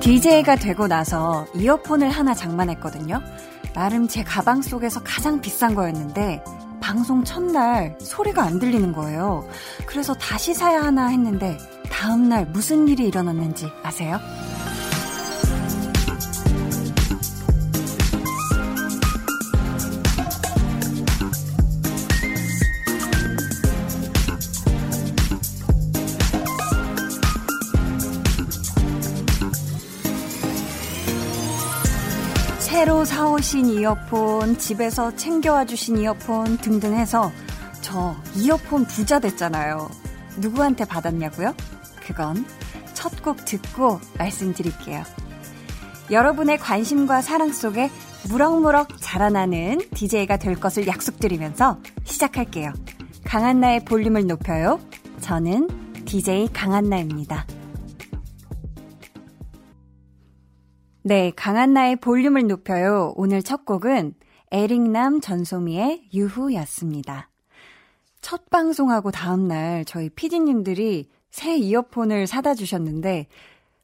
DJ가 되고 나서 이어폰을 하나 장만했거든요. 나름 제 가방 속에서 가장 비싼 거였는데 방송 첫날 소리가 안 들리는 거예요. 그래서 다시 사야 하나 했는데 다음날 무슨 일이 일어났는지 아세요? 사오신 이어폰, 집에서 챙겨와 주신 이어폰 등등 해서 저 이어폰 부자 됐잖아요. 누구한테 받았냐고요? 그건 첫 곡 듣고 말씀드릴게요. 여러분의 관심과 사랑 속에 무럭무럭 자라나는 DJ가 될 것을 약속드리면서 시작할게요. 강한나의 볼륨을 높여요. 저는 DJ 강한나입니다. 네, 강한나의 볼륨을 높여요. 오늘 첫 곡은 에릭남 전소미의 유후였습니다. 첫 방송하고 다음날 저희 피디님들이 새 이어폰을 사다 주셨는데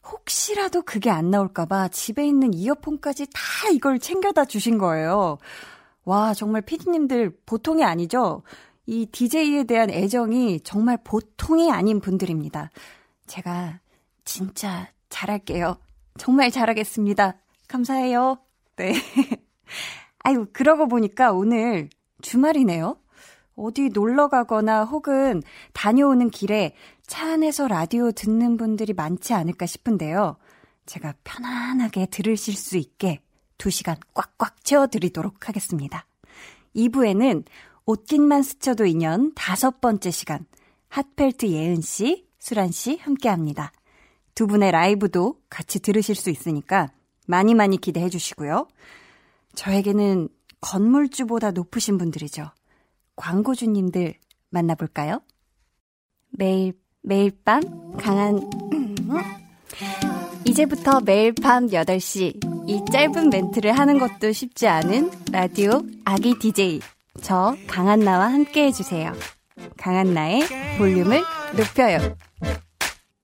혹시라도 그게 안 나올까봐 집에 있는 이어폰까지 다 이걸 챙겨다 주신 거예요. 와, 정말 피디님들 보통이 아니죠? 이 DJ에 대한 애정이 정말 보통이 아닌 분들입니다. 제가 진짜 잘할게요. 정말 잘하겠습니다. 감사해요. 네. 아유, 그러고 보니까 오늘 주말이네요. 어디 놀러 가거나 혹은 다녀오는 길에 차 안에서 라디오 듣는 분들이 많지 않을까 싶은데요. 제가 편안하게 들으실 수 있게 2시간 꽉꽉 채워드리도록 하겠습니다. 2부에는 옷깃만 스쳐도 인연 다섯 번째 시간 핫펠트 예은 씨, 수란 씨 함께 합니다. 두 분의 라이브도 같이 들으실 수 있으니까 많이 많이 기대해 주시고요. 저에게는 건물주보다 높으신 분들이죠. 광고주님들 만나볼까요? 매일, 매일 밤 강한, 이제부터 매일 밤 8시 이 짧은 멘트를 하는 것도 쉽지 않은 라디오 아기 DJ 저 강한나와 함께 해주세요. 강한나의 볼륨을 높여요.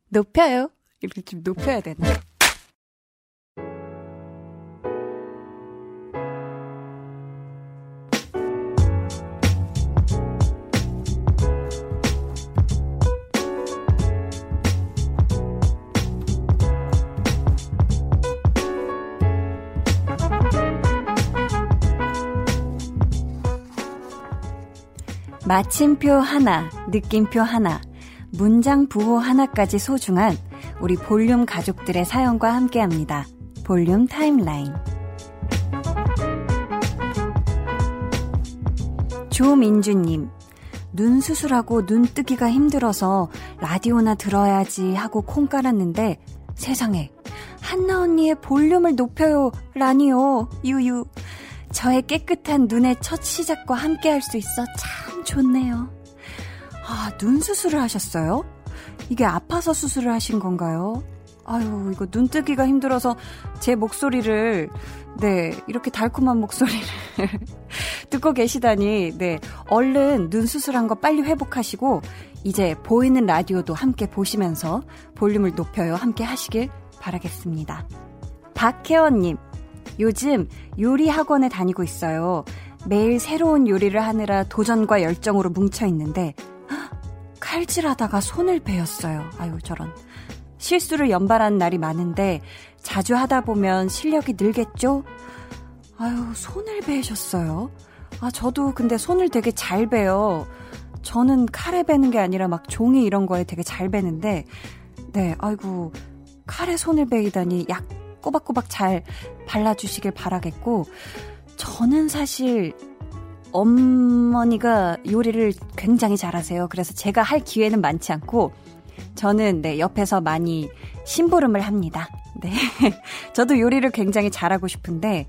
높여요. 이렇게 좀 높여야 되나? 마침표 하나, 느낌표 하나, 문장 부호 하나까지 소중한 우리 볼륨 가족들의 사연과 함께 합니다. 볼륨 타임라인. 조민주님, 눈 수술하고 눈 뜨기가 힘들어서 라디오나 들어야지 하고 콩 깔았는데 세상에 한나 언니의 볼륨을 높여요 라니요 유유 저의 깨끗한 눈의 첫 시작과 함께 할 수 있어 참 좋네요. 아, 눈 수술을 하셨어요? 이게 아파서 수술을 하신 건가요? 아유, 이거 눈 뜨기가 힘들어서 제 목소리를, 네, 이렇게 달콤한 목소리를 듣고 계시다니, 네, 얼른 눈 수술한 거 빨리 회복하시고, 이제 보이는 라디오도 함께 보시면서 볼륨을 높여요. 함께 하시길 바라겠습니다. 박혜원님, 요즘 요리 학원에 다니고 있어요. 매일 새로운 요리를 하느라 도전과 열정으로 뭉쳐 있는데, 칼질하다가 손을 베었어요. 아유, 저런. 실수를 연발하는 날이 많은데 자주 하다 보면 실력이 늘겠죠? 아유, 손을 베셨어요. 아, 저도 근데 손을 되게 잘 베요. 저는 칼에 베는 게 아니라 막 종이 이런 거에 되게 잘 베는데, 네, 아이고, 칼에 손을 베이다니 약 꼬박꼬박 잘 발라주시길 바라겠고, 저는 사실 어머니가 요리를 굉장히 잘하세요. 그래서 제가 할 기회는 많지 않고, 저는 네, 옆에서 많이 심부름을 합니다. 네. 저도 요리를 굉장히 잘하고 싶은데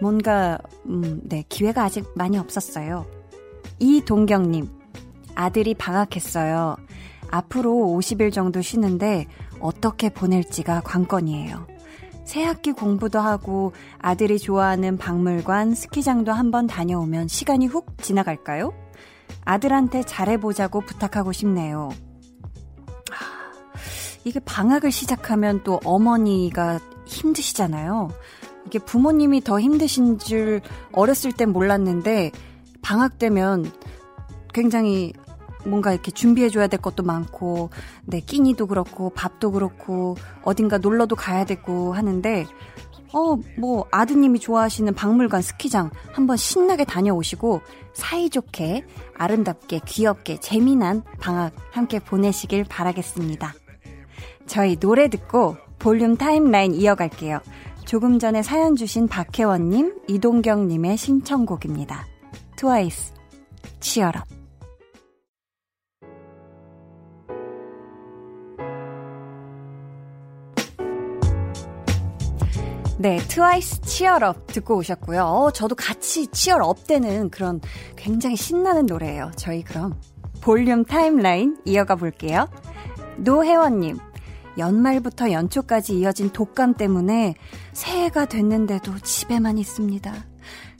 뭔가 음, 네, 기회가 아직 많이 없었어요. 이동경 님. 아들이 방학했어요. 앞으로 50일 정도 쉬는데 어떻게 보낼지가 관건이에요. 새학기 공부도 하고 아들이 좋아하는 박물관, 스키장도 한번 다녀오면 시간이 훅 지나갈까요? 아들한테 잘해보자고 부탁하고 싶네요. 이게 방학을 시작하면 또 어머니가 힘드시잖아요. 이게 부모님이 더 힘드신 줄 어렸을 땐 몰랐는데 방학 되면 굉장히 뭔가 이렇게 준비해줘야 될 것도 많고, 네, 끼니도 그렇고, 밥도 그렇고, 어딘가 놀러도 가야 되고 하는데, 어, 뭐, 아드님이 좋아하시는 박물관 스키장 한번 신나게 다녀오시고, 사이좋게, 아름답게, 귀엽게, 재미난 방학 함께 보내시길 바라겠습니다. 저희 노래 듣고 볼륨 타임라인 이어갈게요. 조금 전에 사연 주신 박혜원님, 이동경님의 신청곡입니다. 트와이스, Cheer Up. 네, 트와이스 Cheer Up 듣고 오셨고요. 어, 저도 같이 cheer up 되는 그런 굉장히 신나는 노래예요. 저희 그럼 볼륨 타임라인 이어가 볼게요. 노혜원님, 연말부터 연초까지 이어진 독감 때문에 새해가 됐는데도 집에만 있습니다.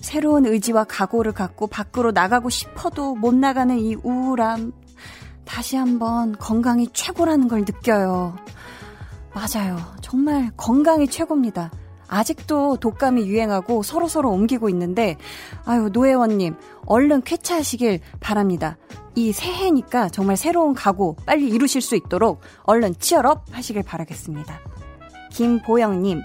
새로운 의지와 각오를 갖고 밖으로 나가고 싶어도 못 나가는 이 우울함. 다시 한번 건강이 최고라는 걸 느껴요. 맞아요. 정말 건강이 최고입니다. 아직도 독감이 유행하고 서로 서로 옮기고 있는데, 아유, 노혜원님, 얼른 쾌차하시길 바랍니다. 이 새해니까 정말 새로운 각오 빨리 이루실 수 있도록 얼른 치얼업 하시길 바라겠습니다. 김보영님,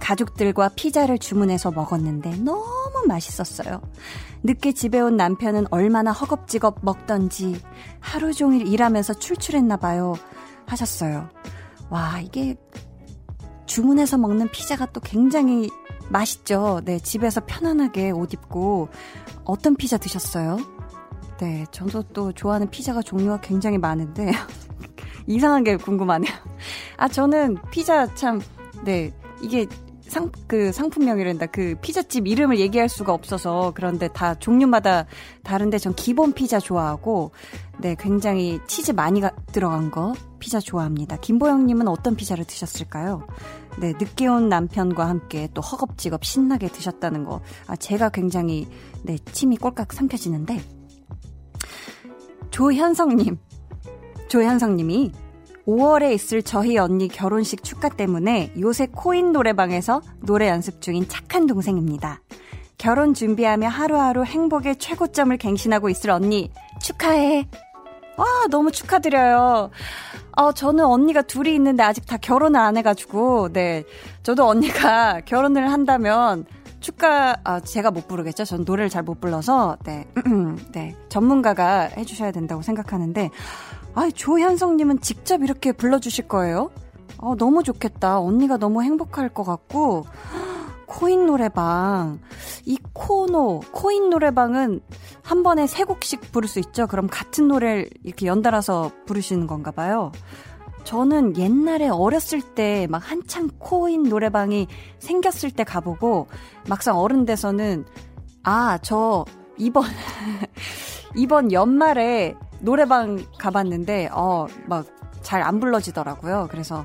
가족들과 피자를 주문해서 먹었는데 너무 맛있었어요. 늦게 집에 온 남편은 얼마나 허겁지겁 먹던지 하루 종일 일하면서 출출했나 봐요. 하셨어요. 와, 이게 주문해서 먹는 피자가 또 굉장히 맛있죠. 네, 집에서 편안하게 옷 입고 어떤 피자 드셨어요? 네, 저도 또 좋아하는 피자가 종류가 굉장히 많은데 이상한 게 궁금하네요. 아, 저는 피자 참 네, 이게 상, 그 상품명이란다. 그 피자집 이름을 얘기할 수가 없어서 그런데 다 종류마다 다른데 전 기본 피자 좋아하고 네, 굉장히 치즈 많이 가, 들어간 거 피자 좋아합니다. 김보영님은 어떤 피자를 드셨을까요? 네, 늦게 온 남편과 함께 또 허겁지겁 신나게 드셨다는 거. 아, 제가 굉장히, 네, 침이 꼴깍 삼켜지는데. 조현성님. 조현성님이 5월에 있을 저희 언니 결혼식 축가 때문에 요새 코인 노래방에서 노래 연습 중인 착한 동생입니다. 결혼 준비하며 하루하루 행복의 최고점을 갱신하고 있을 언니 축하해. 와, 너무 축하드려요. 어, 저는 언니가 둘이 있는데 아직 다 결혼을 안 해가지고, 네. 저도 언니가 결혼을 한다면, 축가, 아, 제가 못 부르겠죠? 전 노래를 잘 못 불러서, 네. 네. 전문가가 해 주셔야 된다고 생각하는데, 아, 조현성님은 직접 이렇게 불러주실 거예요? 어, 너무 좋겠다. 언니가 너무 행복할 것 같고, 코인 노래방. 이 코노, 코인 노래방은 한 번에 세 곡씩 부를 수 있죠? 그럼 같은 노래를 이렇게 연달아서 부르시는 건가 봐요. 저는 옛날에 어렸을 때 막 한창 코인 노래방이 생겼을 때 가보고 막상 어른 돼서는 아, 저 이번, 이번 연말에 노래방 가봤는데, 어, 막 잘 안 불러지더라고요. 그래서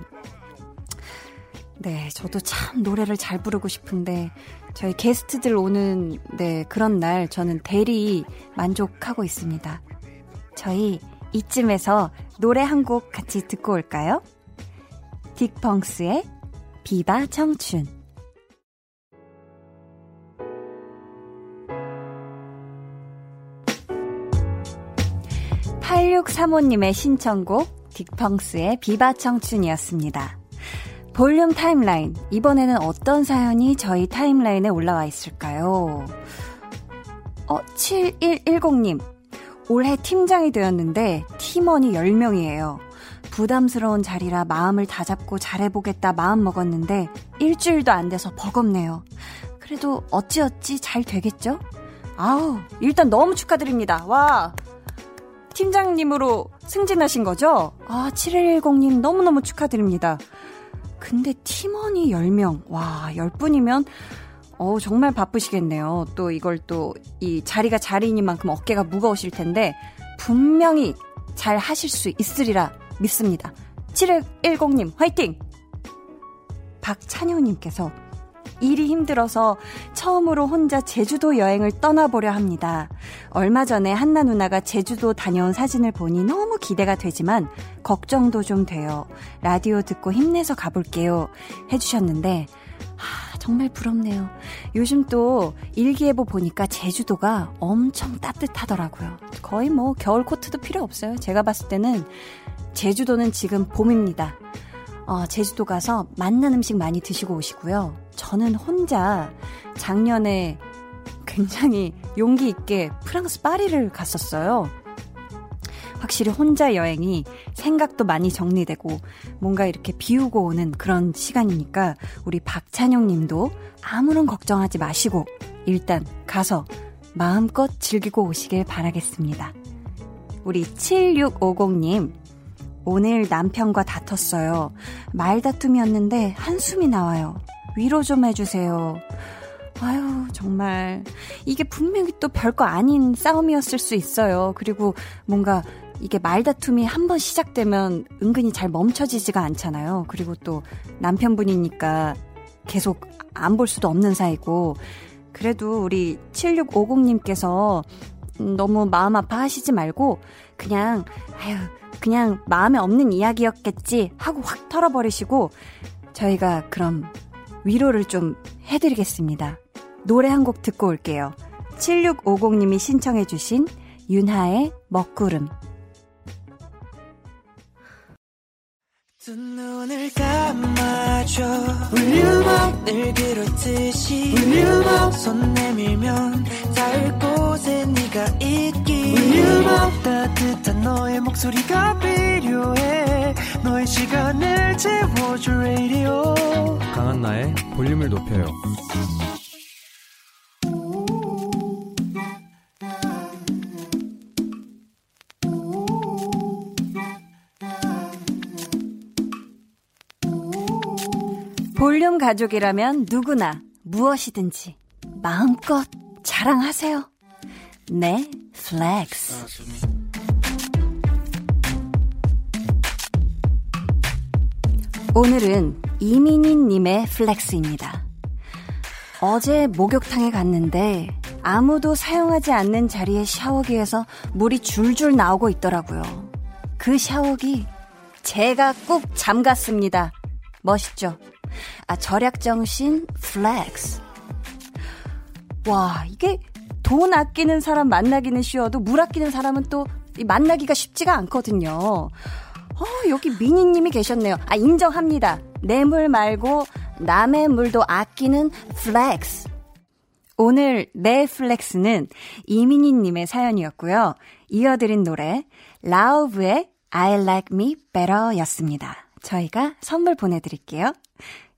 네, 저도 참 노래를 잘 부르고 싶은데 저희 게스트들 오는 네, 그런 날 저는 대리 만족하고 있습니다. 저희 이쯤에서 노래 한 곡 같이 듣고 올까요? 딕펑스의 비바 청춘 8635님의 신청곡 딕펑스의 비바 청춘이었습니다. 볼륨 타임라인. 이번에는 어떤 사연이 저희 타임라인에 올라와 있을까요? 어, 7110님. 올해 팀장이 되었는데 팀원이 10명이에요. 부담스러운 자리라 마음을 다잡고 잘해보겠다 마음 먹었는데 일주일도 안 돼서 버겁네요. 그래도 어찌어찌 잘 되겠죠? 아우, 일단 너무 축하드립니다. 와! 팀장님으로 승진하신 거죠? 아, 7110님 너무너무 축하드립니다. 근데 팀원이 10명. 와, 10분이면 어 정말 바쁘시겠네요. 또 이걸 또 이 자리가 자리이니만큼 어깨가 무거우실 텐데 분명히 잘 하실 수 있으리라 믿습니다. 7110님 화이팅! 박찬효님께서 일이 힘들어서 처음으로 혼자 제주도 여행을 떠나보려 합니다. 얼마 전에 한나 누나가 제주도 다녀온 사진을 보니 너무 기대가 되지만 걱정도 좀 돼요. 라디오 듣고 힘내서 가볼게요. 해주셨는데, 아, 정말 부럽네요. 요즘 또 일기예보 보니까 제주도가 엄청 따뜻하더라고요. 거의 뭐 겨울 코트도 필요 없어요. 제가 봤을 때는 제주도는 지금 봄입니다. 어, 제주도 가서 맛난 음식 많이 드시고 오시고요. 저는 혼자 작년에 굉장히 용기 있게 프랑스 파리를 갔었어요. 확실히 혼자 여행이 생각도 많이 정리되고 뭔가 이렇게 비우고 오는 그런 시간이니까 우리 박찬용 님도 아무런 걱정하지 마시고 일단 가서 마음껏 즐기고 오시길 바라겠습니다. 우리 7650님, 오늘 남편과 다퉜어요. 말다툼이었는데 한숨이 나와요. 위로 좀 해주세요. 아유, 정말. 이게 분명히 또 별거 아닌 싸움이었을 수 있어요. 그리고 뭔가 이게 말다툼이 한 번 시작되면 은근히 잘 멈춰지지가 않잖아요. 그리고 또 남편분이니까 계속 안 볼 수도 없는 사이고. 그래도 우리 7650님께서 너무 마음 아파하시지 말고 그냥 아유 그냥 마음에 없는 이야기였겠지 하고 확 털어버리시고 저희가 그럼 위로를 좀 해드리겠습니다. 노래 한 곡 듣고 올게요. 7650님이 신청해주신 윤하의 먹구름. 두 눈을 감아줘 울륨업 늘 그렇듯이 울륨업 손 내밀면 닿을 곳에 네가 있기 울륨업 따뜻한 너의 목소리가 필요해 너의 시간을 채워줄 radio 강한나의 볼륨을 높여요 볼륨 가족이라면 누구나 무엇이든지 마음껏 자랑하세요. 네, 플렉스. 오늘은 이민희님의 flex입니다. 어제 목욕탕에 갔는데 아무도 사용하지 않는 자리에 샤워기에서 물이 줄줄 나오고 있더라고요. 그 샤워기 제가 꾹 잠갔습니다. 멋있죠? 아, 절약정신 flex. 와, 이게 돈 아끼는 사람 만나기는 쉬워도 물 아끼는 사람은 또 만나기가 쉽지가 않거든요. 어, 여기 민희님이 계셨네요. 아, 인정합니다. 내 물 말고 남의 물도 아끼는 flex. 오늘 내 flex는 이민희님의 사연이었고요. 이어드린 노래, 라우브의 I like me better 였습니다. 저희가 선물 보내드릴게요.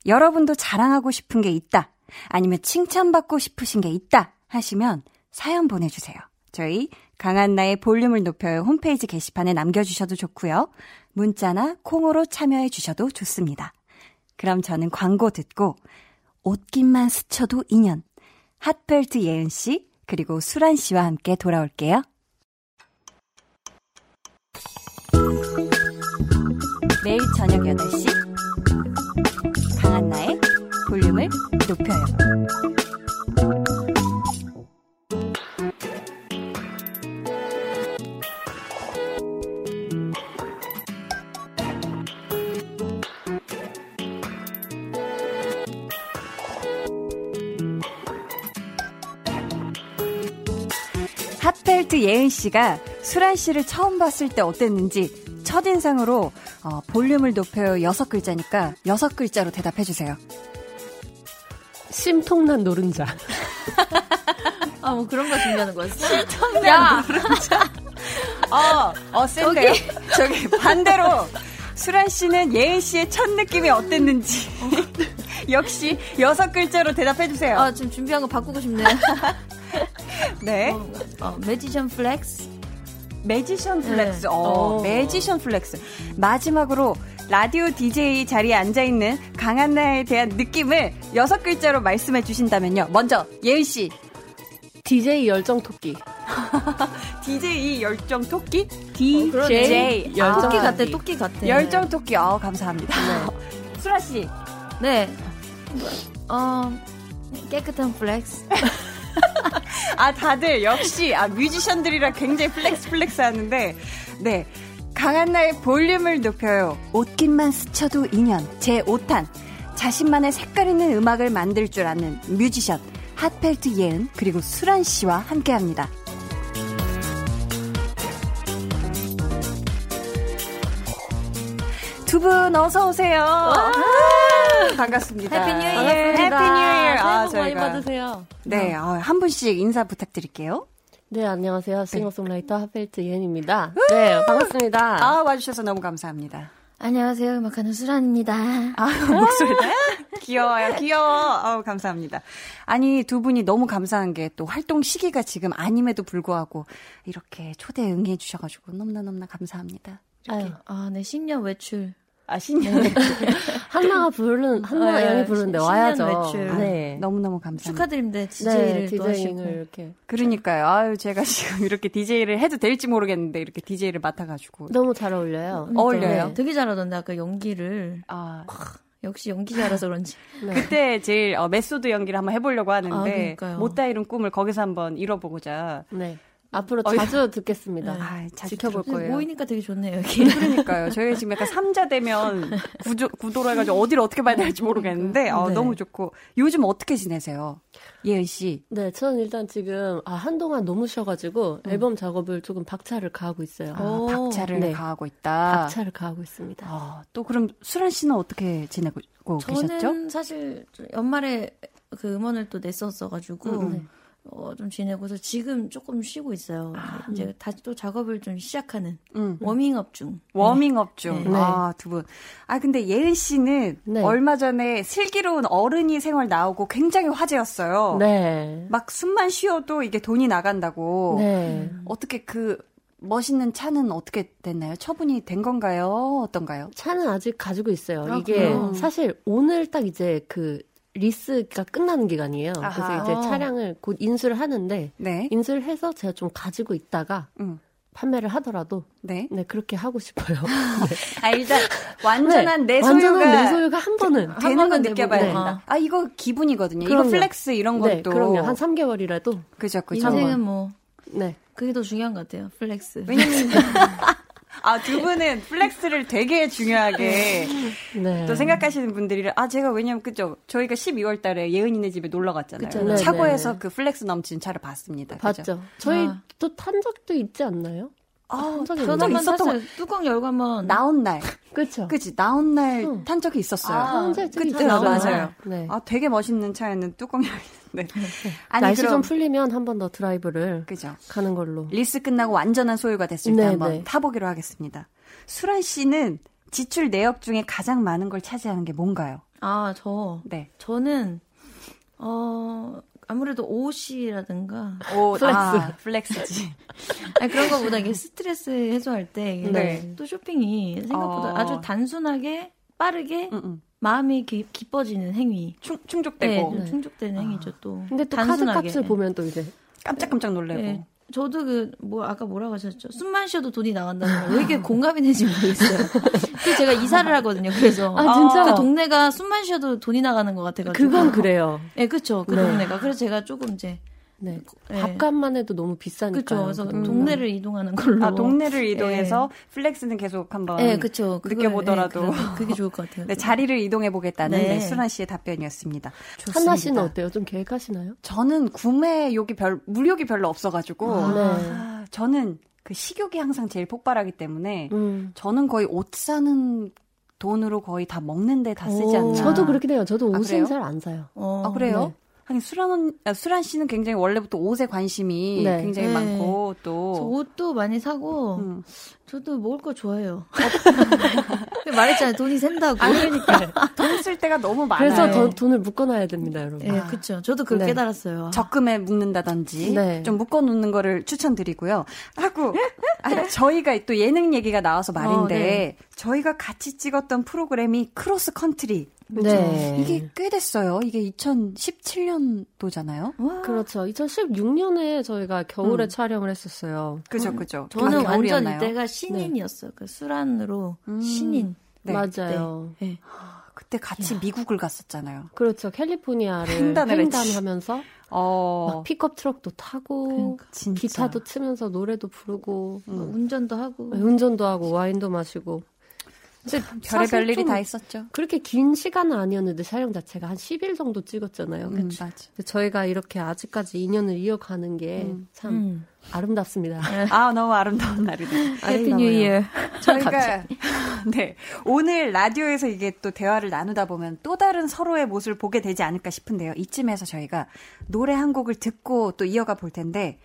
여러분도 자랑하고 싶은 게 있다. 아니면 칭찬받고 싶으신 게 있다. 하시면 사연 보내주세요. 저희 강한나의 볼륨을 높여요 홈페이지 게시판에 남겨주셔도 좋고요. 문자나 콩으로 참여해 주셔도 좋습니다. 그럼 저는 광고 듣고 옷깃만 스쳐도 인연 핫벨트 예은 씨 그리고 수란 씨와 함께 돌아올게요. 매일 저녁 8시 강한나의 볼륨을 높여요. 핫펠트 예은 씨가 수란 씨를 처음 봤을 때 어땠는지 첫인상으로 어, 볼륨을 높여요 여섯 글자니까 여섯 글자로 대답해 주세요. 심통난 노른자. 아, 뭐 그런 거 준비하는 거였어? 심통난 노른자. 어, 어, 센데요? 저기, 반대로. 수란 씨는 예은 씨의 첫 느낌이 어땠는지. 역시 여섯 글자로 대답해 주세요. 아, 지금 준비한 거 바꾸고 싶네요. 네. 어, 어, magician flex. magician flex. 네. 어, magician flex. 마지막으로 라디오 DJ 자리에 앉아 있는 강한나에 대한 느낌을 여섯 글자로 말씀해 주신다면요. 먼저 예은 씨. DJ 열정 토끼. DJ 열정 토끼? DJ 열정 토끼 같아, 토끼 같아. 열정 토끼. 어, 감사합니다. 네. 수란 씨. 네. 어, 깨끗한 flex. 아, 다들 역시 아, 뮤지션들이라 굉장히 flex flex 하는데 네. 강한나의 볼륨을 높여요. 옷깃만 스쳐도 인연. 제 5탄. 자신만의 색깔 있는 음악을 만들 줄 아는 뮤지션 핫펠트 예은 그리고 수란 씨와 함께 합니다. 두 분 어서 오세요. 반갑습니다. Happy New Year. Happy New Year. 아, 새해 복 많이 받으세요. 네, 어, 한 분씩 인사 부탁드릴게요. 네, 안녕하세요. 싱어송라이터 핫펠트 예은입니다. 네, 반갑습니다. 아, 와주셔서 너무 감사합니다. 안녕하세요. 음악하는 수란입니다. 아, 목소리가 귀여워요. 귀여워. 아우, 감사합니다. 아니, 두 분이 너무 감사한 게 또 활동 시기가 지금 아님에도 불구하고 이렇게 초대 응해 주셔가지고 너무나 너무나 감사합니다. 아유, 아, 네, 신년 외출. 아, 신년 외출. 한나가 부르는, 한나가 양이 부르는데 와야죠. 외출. 네. 너무너무 감사합니다. 축하드립니다. DJ를 네. DJing을 이렇게. 그러니까요. 아유, 제가 지금 이렇게 DJ를 해도 될지 모르겠는데 이렇게 DJ를 맡아가지고. 너무 잘 어울려요. 어울려요? 네, 되게 잘하던데, 아까 연기를. 아, 역시 연기자라서 그런지. 네. 그때 제일 어, 메소드 연기를 한번 해보려고 아, 하는데 그러니까요. 못다 이룬 꿈을 거기서 한번 이뤄보고자. 네. 앞으로 어, 자주 듣겠습니다. 네. 아, 자주 지켜볼. 거예요. 모이니까 되게 좋네요, 여기. 그러니까요. 저희 지금 약간 삼자 되면 구조, 구도로 해가지고 어디를 어떻게 봐야 될지 모르겠는데, 어, 네. 너무 좋고. 요즘 어떻게 지내세요? 예은 씨. 네, 저는 일단 지금, 아, 한동안 너무 쉬어가지고, 음. 앨범 작업을 조금 박차를 가하고 있어요. 아, 오, 박차를 네. 가하고 있다. 박차를 가하고 있습니다. 아, 또 그럼 수란 씨는 어떻게 지내고 계셨죠? 저는 사실 좀 연말에 그 음원을 또 냈었어가지고 음, 네. 어, 좀 지내고서 지금 조금 쉬고 있어요. 이제 다시 또 작업을 좀 시작하는 음. 워밍업 중. 워밍업 중. 네. 아, 두 분. 아, 근데 예은 씨는 네. 얼마 전에 슬기로운 어른이 생활 나오고 굉장히 화제였어요. 네. 막 숨만 쉬어도 이게 돈이 나간다고. 네. 어떻게 그 멋있는 차는 어떻게 됐나요? 처분이 된 건가요? 어떤가요? 차는 아직 가지고 있어요. 아, 이게 그래요? 사실 오늘 딱 이제 그 리스가 끝나는 기간이에요. 아하. 그래서 이제 어. 차량을 곧 인수를 하는데 네. 인수를 해서 제가 좀 가지고 있다가 음. 판매를 하더라도 네. 네 그렇게 하고 싶어요. 아, 일단 완전한 네, 내 소유가 완전한 내 소유가 한 번은 되는 번은 건. 느껴봐야 네. 된다. 아, 이거 기분이거든요. 이거 그럼요. flex 이런 네, 것도. 그럼요. 한 3개월이라도 그죠, 그죠. 인생은 뭐 네. 그게 더 중요한 것 같아요. flex. 왜냐면 아, 두 분은 flex를 되게 중요하게 네. 또 생각하시는 분들이 아, 제가 왜냐면 그죠. 저희가 12월 달에 예은이네 집에 놀러 갔잖아요. 그쵸. 네, 차고에서 네. 그 flex 넘치는 차를 봤습니다. 그죠? 봤죠. 저희 아. 또탄 적도 있지 않나요? 아? 한번 있었던 샀어요. 뚜껑 열고 한번 나온 날. 그렇죠. 그치, 나온 날 응. 탄 적이 있었어요. 아, 그때 있어요. 맞아요. 네. 아, 되게 멋있는 차였는 뚜껑 열 리는데. 아니, 날씨 그럼, 좀 풀리면 한 번 더 드라이브를 그죠. 가는 걸로. 리스 끝나고 완전한 소유가 됐을 때 네, 한번 네. 타보기로 하겠습니다. 수란 씨는 지출 내역 중에 가장 많은 걸 차지하는 게 뭔가요? 아, 저 네. 저는 어 아무래도 옷이라든가 오, flex. 아, flex지. 아니, 그런 거보다 이게 스트레스 해소할 때 이게 네. 또 쇼핑이 생각보다 어. 아주 단순하게 빠르게 응, 응. 마음이 기, 기뻐지는 행위. 충, 네, 충족되고 좀 충족되는 행위죠 또. 근데 또 단순하게. 카드 값을 보면 또 이제 깜짝깜짝 놀래고. 네. 저도 그 뭐 아까 뭐라고 하셨죠? 숨만 쉬어도 돈이 나간다는 거 왜 이렇게 공감이 되는지 모르겠어요. 그 제가 이사를 하거든요. 그래서 아, 진짜? 그 동네가 숨만 쉬어도 돈이 나가는 것 같아가지고. 그건 그래요. 네, 그쵸. 그 네. 동네가. 그래서 제가 조금 이제 네. 네. 밥값만 해도 너무 비싸니까. 그쵸. 그래서 음. 동네를 이동하는 걸로. 아, 동네를 이동해서 flex는 계속 한번 네, 그쵸. 그걸, 느껴보더라도. 네, 그래도 그게 좋을 것 같아요. 네, 자리를 이동해 보겠다는 네. 네, 수란 씨의 답변이었습니다. 한나 씨는 좋습니다. 어때요? 좀 계획하시나요? 저는 구매욕이 별 물욕이 별로 없어가지고 아, 네. 아, 저는 그 식욕이 항상 제일 폭발하기 때문에 음. 저는 거의 옷 사는 돈으로 거의 다 먹는데 다 쓰지 오. 않나. 저도 그렇긴 해요. 저도 아, 옷은 그래요? 잘안 사요. 어, 아 그래요? 네. 아니 수란 언- 아, 수란 씨는 굉장히 원래부터 옷에 관심이 네. 굉장히 네. 많고 저또 옷도 많이 사고, 음. 저도 먹을 거 좋아해요. 말했잖아요. 돈이 샌다고. 그러니까 돈 쓸 때가 너무 많아요. 그래서 더 돈을 묶어놔야 됩니다, 여러분. 예, 그쵸. 저도 그걸 네. 깨달았어요. 적금에 묶는다든지 네. 좀 묶어놓는 거를 추천드리고요. 하고 아, 저희가 또 예능 얘기가 나와서 말인데 어, 네. 저희가 같이 찍었던 프로그램이 크로스 컨트리 네. 이게 꽤 됐어요. 이게 2017년도잖아요. 와. 그렇죠. 2016년에 저희가 겨울에 음. 촬영을 했었어요. 그죠, 그죠. 저는 아, 완전? 이때가 신인이었어요. 그 수란으로 음. 신인. 네. 맞아요. 네. 그때 같이 미국을 갔었잖아요. 그렇죠. 캘리포니아를 횡단을. 횡단하면서 어, 막 픽업 트럭도 타고 그러니까. 진짜. 기타도 치면서 노래도 부르고 뭐 운전도 하고. 운전도 하고 와인도 마시고. 근데 별의별 사실 일이 좀다 있었죠. 그렇게 긴 시간은 아니었는데 촬영 자체가 한 10일 정도 찍었잖아요. 음, 그쵸? 맞아. 저희가 이렇게 아직까지 인연을 이어가는 게참 음. 아름답습니다. 아, 너무 아름다운 날이네. Happy New Year. 저희가 네 오늘 라디오에서 이게 또 대화를 나누다 보면 또 다른 서로의 모습을 보게 되지 않을까 싶은데요. 이쯤에서 저희가 노래 한 곡을 듣고 또 이어가 볼 텐데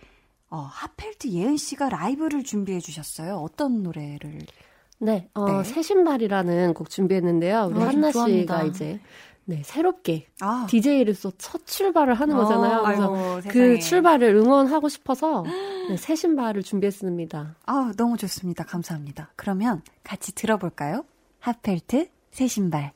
어, 하펠트 예은 씨가 라이브를 준비해 주셨어요. 어떤 노래를? 네, 어, 네. 새 신발이라는 곡 준비했는데요. 우리 아, 한나 좋아합니다. 씨가 이제 네, 새롭게 아, DJ로서 첫 출발을 하는 거잖아요. 그래서 아이고, 그. 출발을 응원하고 싶어서 네, 새 신발을 준비했습니다. 아, 너무 좋습니다. 감사합니다. 그러면 같이 들어볼까요? 하펠트 새 신발.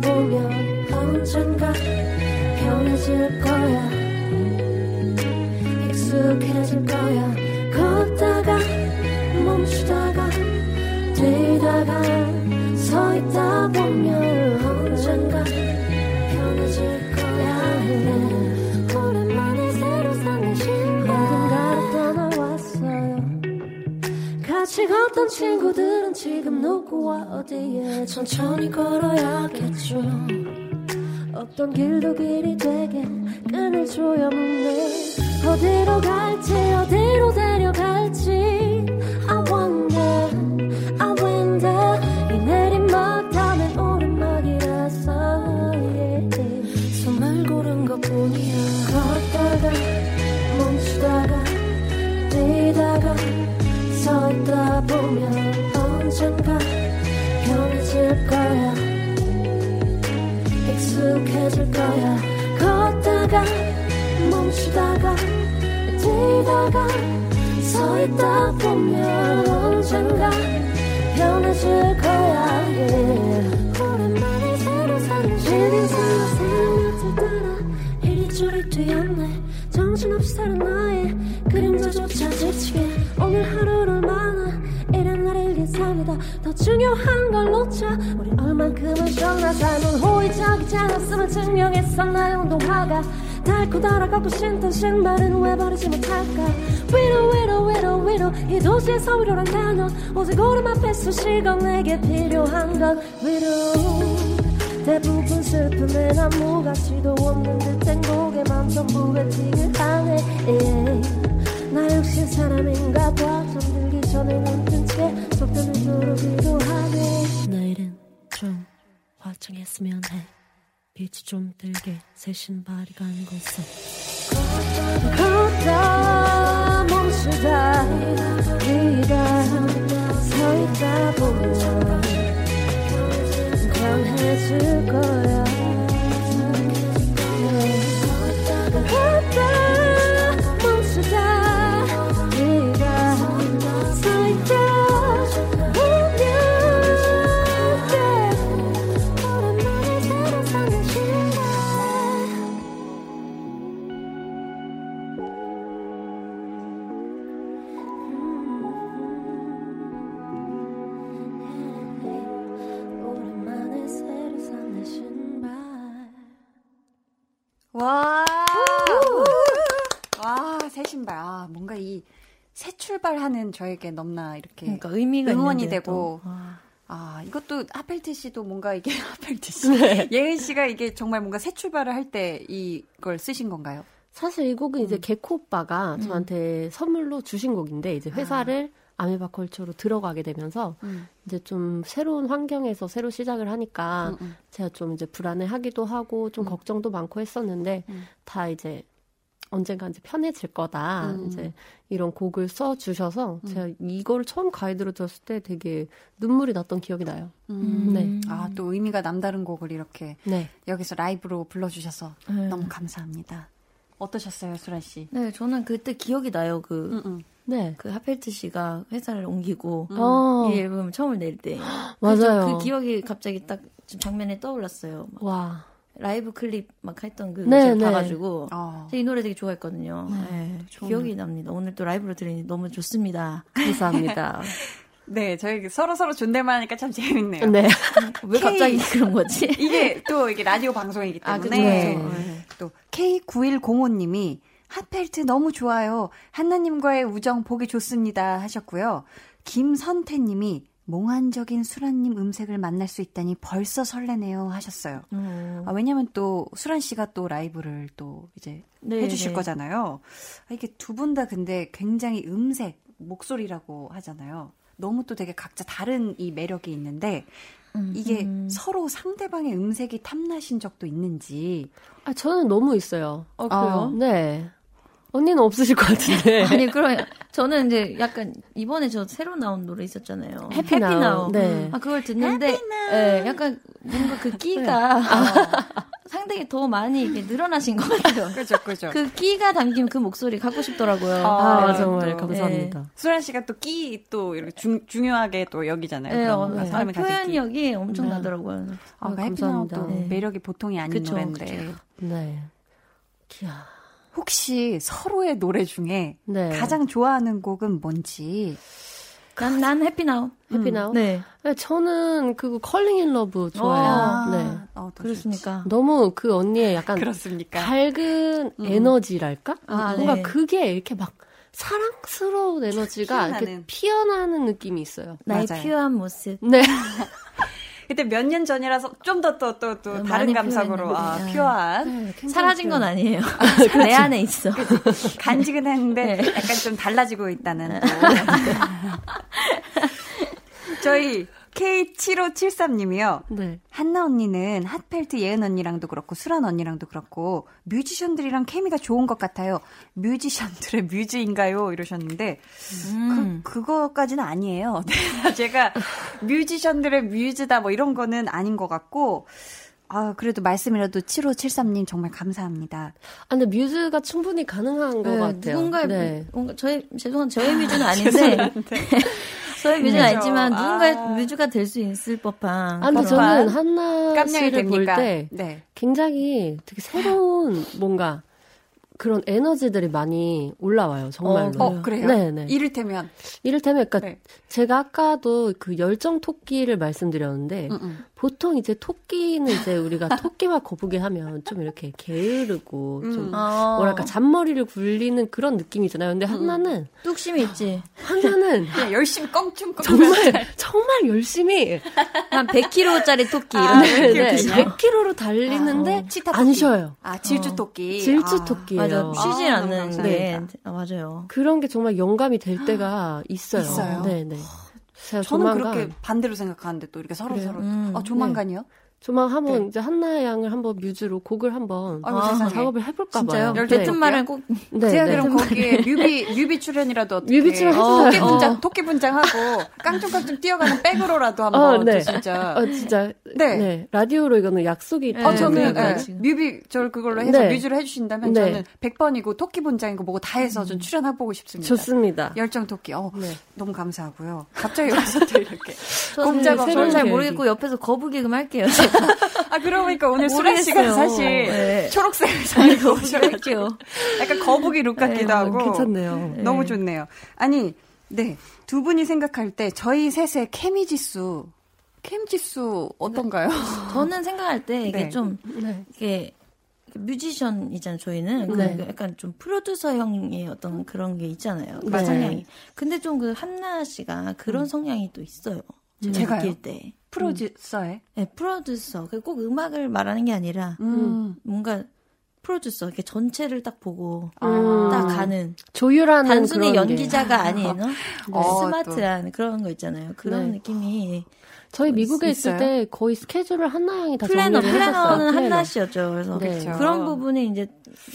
보면 언젠가 편해질 거야. 익숙해질 거야. 걷다가 멈추다가 뛰다가 서 있다 보면 언젠가 편해질 거야. 오랜만에 새로 산 신발. 떠나왔어요. 같이 걷던 친구들은 지금 누구와 어디에 천천히 걸어야겠죠. 없던 길도 길이 되게 끈을 조여먹네. 어디로 갈지 어디로 데려갈지 뛰다가 서 있다 보면 언젠가 편해질 거야. yeah. 오랜만에 새로 사는 새로 새로운 따라 이리저리 뛰었네. 정신없이 사는 나의 그림자조차 지치게. 오늘 하루를 얼마나 이른 날일 예상이다. 더 중요한 걸 놓자. 우리 얼만큼은 정나 삶은 호의적이지 않았음을 증명했었나요 운동화가 닳고 달아가고 신던 신발은 왜 버리지 못할까? 위로 위로 위로 위로. 이 도시에서 위로란 단어. 오직 오름 앞에 수식어 내게 필요한 건 위로. 대부분 슬픔엔 아무 가치도 없는 듯 행복에만 전부 베팅을 하네. yeah. 나 역시 사람인가 봐. 잠들기 전에 눈뜬 채 속도는 두르기도 하네. 내일은 좀 화창했으면 해 빛이 좀 들게 새 신발이 가는 곳에 걷다 멈추다 뛰다 서 있다 보면 편해질 거야 새 출발하는 저에게 너무나 이렇게 그러니까 의미가 응원이 되고 또. 아. 아, 이것도 하펠트 씨도 뭔가 이게 하펠트 씨. 예은 씨가 이게 정말 뭔가 새 출발을 할 때 이걸 쓰신 건가요? 사실 이 곡은 이제 개코 오빠가 음. 저한테 선물로 주신 곡인데 이제 회사를 아. 메바 컬처로 들어가게 되면서 음. 이제 좀 새로운 환경에서 새로 시작을 하니까 음, 음. 제가 좀 이제 불안해하기도 하고 좀 걱정도 많고 했었는데 음. 다 이제 언젠가 이제 편해질 거다 음. 이제 이런 곡을 써 주셔서 제가 이걸 처음 가이드로 들었을 때 되게 눈물이 났던 기억이 나요. 음. 네. 아, 또 의미가 남다른 곡을 이렇게 네. 여기서 라이브로 불러 주셔서 네. 너무 감사합니다. 어떠셨어요, 수란 씨? 네, 저는 그때 기억이 나요. 그, 음, 음. 네. 그 하펠트 씨가 회사를 옮기고 어, 이 앨범을 처음을 낼 때. 맞아요. 그 기억이 갑자기 딱좀 장면에 떠올랐어요. 막 와. 라이브 클립 막 했던 그 네, 네. 봐가지고 어. 제가 이 노래 되게 좋아했거든요. 네, 기억이 납니다. 오늘 또 라이브로 들으니 너무 좋습니다. 감사합니다. 네, 저희 서로 서로 존댓말 하니까 참 재밌네요. 네. 왜 갑자기 그런 거지? 이게 또 이게 라디오 방송이기 아, 때문에. 네. 또 K9105님이 핫펠트 너무 좋아요. 한나님과의 우정 보기 좋습니다 하셨고요. 김선태님이 몽환적인 수란님 음색을 만날 수 있다니 벌써 설레네요 하셨어요. 어. 아, 왜냐면 또 수란 씨가 또 라이브를 또 이제 네, 해주실 네. 거잖아요. 아, 이게 두 분 다 근데 굉장히 음색, 목소리라고 하잖아요. 너무 또 되게 각자 다른 이 매력이 있는데 이게 서로 상대방의 음색이 탐나신 적도 있는지. 아, 저는 너무 있어요. 어, 그래요? 네. 언니는 없으실 것 같은데. 아니, 그럼 저는 이제 약간 이번에 저 새로 나온 노래 있었잖아요. 해피 나우. 네. 아, 그걸 듣는데 예, 약간 뭔가 그 끼가 어, 상당히 더 많이 이렇게 늘어나신 것 같아요. 그죠, 그죠. 그 끼가 담긴 그 목소리 갖고 싶더라고요. 아, 아, 네, 정말 또, 감사합니다. 수란 씨가 또 끼 또 이렇게 중, 중요하게 또 여기잖아요. 네, 어, 네. 끼. 표현력이 엄청 나더라고요. 아, 아, Happy Now도 감사합니다. 네. 매력이 보통이 아닌 그쵸, 노래인데. 그쵸. 네. 기야. 혹시 서로의 노래 중에 네. 가장 좋아하는 곡은 뭔지. 난, 난 Happy Now. Happy Now? 네. 네, 저는 그거 Calling in Love 좋아해요. 아, 네. 어, 더 그렇습니까? 너무 그 언니의 약간 그렇습니까? 밝은 에너지랄까? 아, 뭔가 네. 그게 이렇게 막 사랑스러운 에너지가 이렇게 피어나는. 피어나는 느낌이 있어요. 나의 맞아요. pure한 모습. 네. 그때 몇 년 전이라서 좀 더 또 또또 네, 다른 감성으로 아, 표현했는데. pure함 사라진 건 아니에요. 내 안에 있어. 간직은 했는데 네. 약간 좀 달라지고 있다는 또. 저희 K7573님이요. 네. 한나 언니는 핫펠트 예은 언니랑도 그렇고 수란 언니랑도 그렇고 뮤지션들이랑 케미가 좋은 것 같아요. 뮤지션들의 뮤즈인가요? 이러셨는데 음. 그 그거까지는 아니에요. 네, 제가 뮤지션들의 뮤즈다 뭐 이런 거는 아닌 것 같고 아 그래도 말씀이라도 7573님 정말 감사합니다. 아, 근데 뮤즈가 충분히 가능한 것 네, 같아요. 누군가의 네. 뭔가 저희 죄송한 저의 뮤즈는 아닌데 저의 뮤즈는 그죠. 아니지만 누군가의 아. 뮤즈가 될 수 있을 법한. 아, 근데 저는 한나 깜냥이 씨를 볼 됩니까? 때 네. 굉장히 되게 새로운 뭔가 그런 에너지들이 많이 올라와요. 정말로. 어 그래요? 네네. 이를테면 이를테면, 그러니까 네. 제가 아까도 그 열정 토끼를 말씀드렸는데, 음, 음. 보통 이제 토끼는 이제 우리가 토끼와 거북이 하면 좀 이렇게 게으르고, 좀, 음. 어, 뭐랄까, 잔머리를 굴리는 그런 느낌이잖아요. 근데 한나는, 뚝심이 있지. 한나는 열심히 껑충껑충 정말, 정말 열심히, 한 100kg짜리 토끼 이런 아, 느낌. 네, 그렇군요. 100km로 달리는데, 치타 안 토끼. 쉬어요. 아 질주 토끼. 질주 아. 토끼예요. 맞아. 쉬진 아, 너무 않는 감사합니다. 게. 아, 맞아요. 그런 게 정말 영감이 될 때가 있어요. 있어요? 네 네. 저는 조만간, 그렇게 반대로 생각하는데 또 이렇게 서로 그래요? 서로 음, 어 조만간이요? 조만 한번 네. 이제 한나 양을 한번 뮤즈로 곡을 한번 아. 작업을 해볼까 진짜요? 봐요. 열대 뱉은 토끼요? 말을 꼭 네, 제가 네. 그럼 거기에 뮤비 뮤비 출연이라도 어떻게 뮤비 출연 해주세요. 토끼 어. 분장 토끼 분장하고 깡충깡충 뛰어가는 백으로라도 한번 어, 또 네. 진짜 어, 진짜. 네. 네. 라디오로 이거는 약속이. 네, 어, 저는 지금. 뮤비 저를 그걸로 해서 네. 뮤즈를 해주신다면 네. 저는 100번이고 토끼 분장이고 뭐고 다 해서 좀 출연해 보고 싶습니다. 좋습니다. 열정 토끼. 어, 네. 너무 감사하고요. 갑자기 여기서 또 이렇게. 꼼짝없이 저는 잘. 모르겠고 옆에서 거북이 금 할게요. 아, 그러니까 오늘 수라 씨가. 사실 네. 초록색을 잘 입고 오셔가지고 할게요. 약간 거북이 룩 같기도 네, 하고. 괜찮네요. 너무 좋네요. 아니, 네. 두 분이 생각할 때 저희 셋의 케미 지수, 캠 지수 어떤가요? 저는 생각할 때 이게 네. 좀 네. 이게 뮤지션이잖아요, 저희는. 그 네. 약간 좀 프로듀서형의 어떤 그런 게 있잖아요. 그 네. 성향이. 근데 좀 그 한나 씨가 그런 성향이 또 있어요. 제가 제가요? 느낄 때. 프로듀서에. 네, 프로듀서. 그꼭 음악을 말하는 게 아니라 음. 뭔가 프로듀서. 이렇게 전체를 딱 보고 음. 딱 가는. 조율하는 단순히 그런 게. 연기자가 아닌 어? 어, 스마트한 그런 거 있잖아요. 그런 네. 느낌이 저희 미국에 있을 있어요? 때 거의 스케줄을 한나 양이 다 플래너. 플래너는 플래너. 한나 씨였죠. 그래서 네. 그런 부분이 이제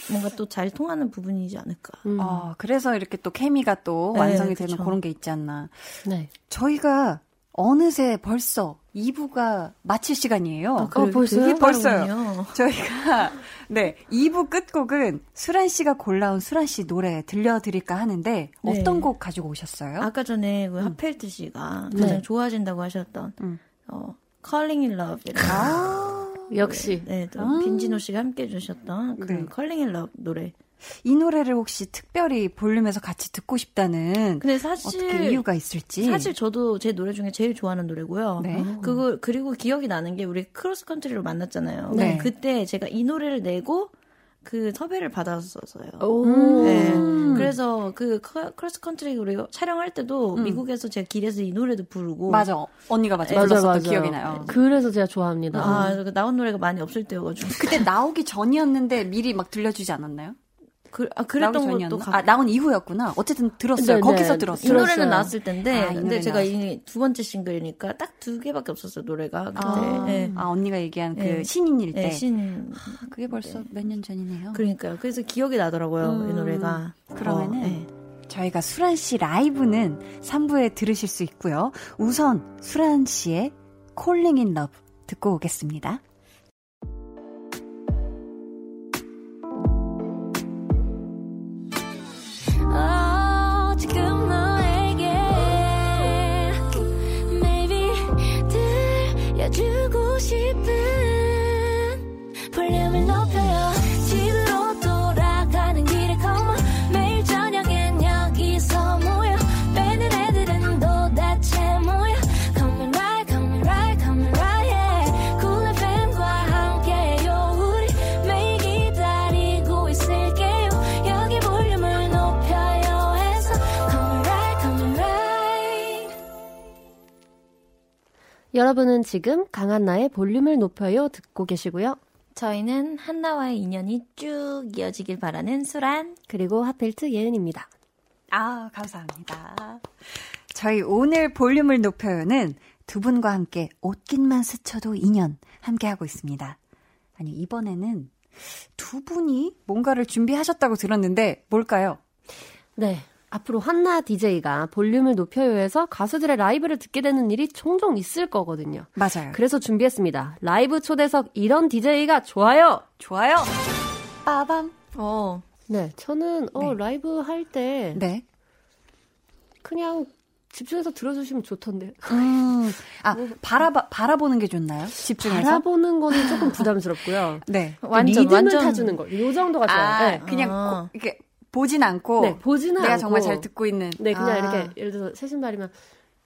뭔가 또 잘 통하는 부분이지 않을까. 음. 어, 그래서 이렇게 또 케미가 또 네, 완성이 되는 그쵸. 그런 게 있지 않나. 네. 저희가 어느새 벌써 2부가 마칠 시간이에요. 아, 그래, 벌써요? 되게 벌써요. 빠르군요. 저희가 네 2부 끝곡은 수란 씨가 골라온 수란 씨 노래 들려드릴까 하는데 네. 어떤 곡 가지고 오셨어요? 아까 전에 그 하펠트 씨가 네. 가장 좋아진다고 하셨던 음. 어, Calling in Love. 아, 역시. 네, 또 아. 빈진호 씨가 함께 해주셨던 그 네. Calling in Love 노래. 이 노래를 혹시 특별히 볼륨에서 같이 듣고 싶다는 근데 사실 어떻게 이유가 있을지 사실 저도 제 노래 중에 제일 좋아하는 노래고요. 네. 그거 그리고 기억이 나는 게 우리 크로스 컨트리로 만났잖아요. 네. 그때 제가 이 노래를 내고 그 섭외를 받았었어요. 오. 네. 그래서 그 커- 크로스 컨트리 우리 촬영할 때도 음. 미국에서 제가 길에서 이 노래도 부르고 맞아 언니가 맞아 불렀었던. 기억이 나요. 그래서 제가 좋아합니다. 아, 그 나온 노래가 많이 없을 때여가지고. 그때 나오기 전이었는데 미리 막 들려주지 않았나요? 그, 아, 그랬던? 것도 가... 아 나온 이후였구나. 어쨌든 들었어요. 네, 거기서 네. 들었어요. 이 노래는. 나왔을 텐데, 아, 이 근데 제가. 이 두 번째 싱글이니까 딱 두 개밖에 없었어요, 노래가. 그때. 아, 네. 아, 언니가 얘기한 그 네. 신인일 때. 네, 신. 그게 벌써 몇 년 전이네요. 그러니까요. 그래서 기억이 나더라고요, 이 음, 노래가. 그러면은 어, 네. 저희가 수란 씨 라이브는 3부에 들으실 수 있고요. 우선 수란 씨의 Calling in Love 듣고 오겠습니다. 여러분은 지금 강한나의 볼륨을 높여요 듣고 계시고요. 저희는 한나와의 인연이 쭉 이어지길 바라는 수란. 그리고 하필트 예은입니다. 아, 감사합니다. 저희 오늘 볼륨을 높여요는 두 분과 함께 옷깃만 스쳐도 인연 함께 하고 있습니다. 아니, 이번에는 두 분이 뭔가를 준비하셨다고 들었는데 뭘까요? 네. 앞으로 한나 DJ가 볼륨을 높여요에서 가수들의 라이브를 듣게 되는 일이 종종 있을 거거든요. 맞아요. 그래서 준비했습니다. 라이브 초대석 이런 DJ가 좋아요. 좋아요. 빠밤. 어. 네, 저는 어, 네. 라이브 할때 네. 그냥 집중해서 들어주시면 좋던데. 음, 아, 바라봐, 바라보는 게 좋나요? 집중해서? 바라보는 거는 조금 부담스럽고요. 네. 완전, 리듬을 완전- 타주는 거. 요 정도가 좋아요. 아, 네. 그냥 아. 고- 이렇게 보진 않고 네, 보지는 내가 않고 정말 잘 듣고 있는 네, 그냥 아, 이렇게 예를 들어서 새 신발이면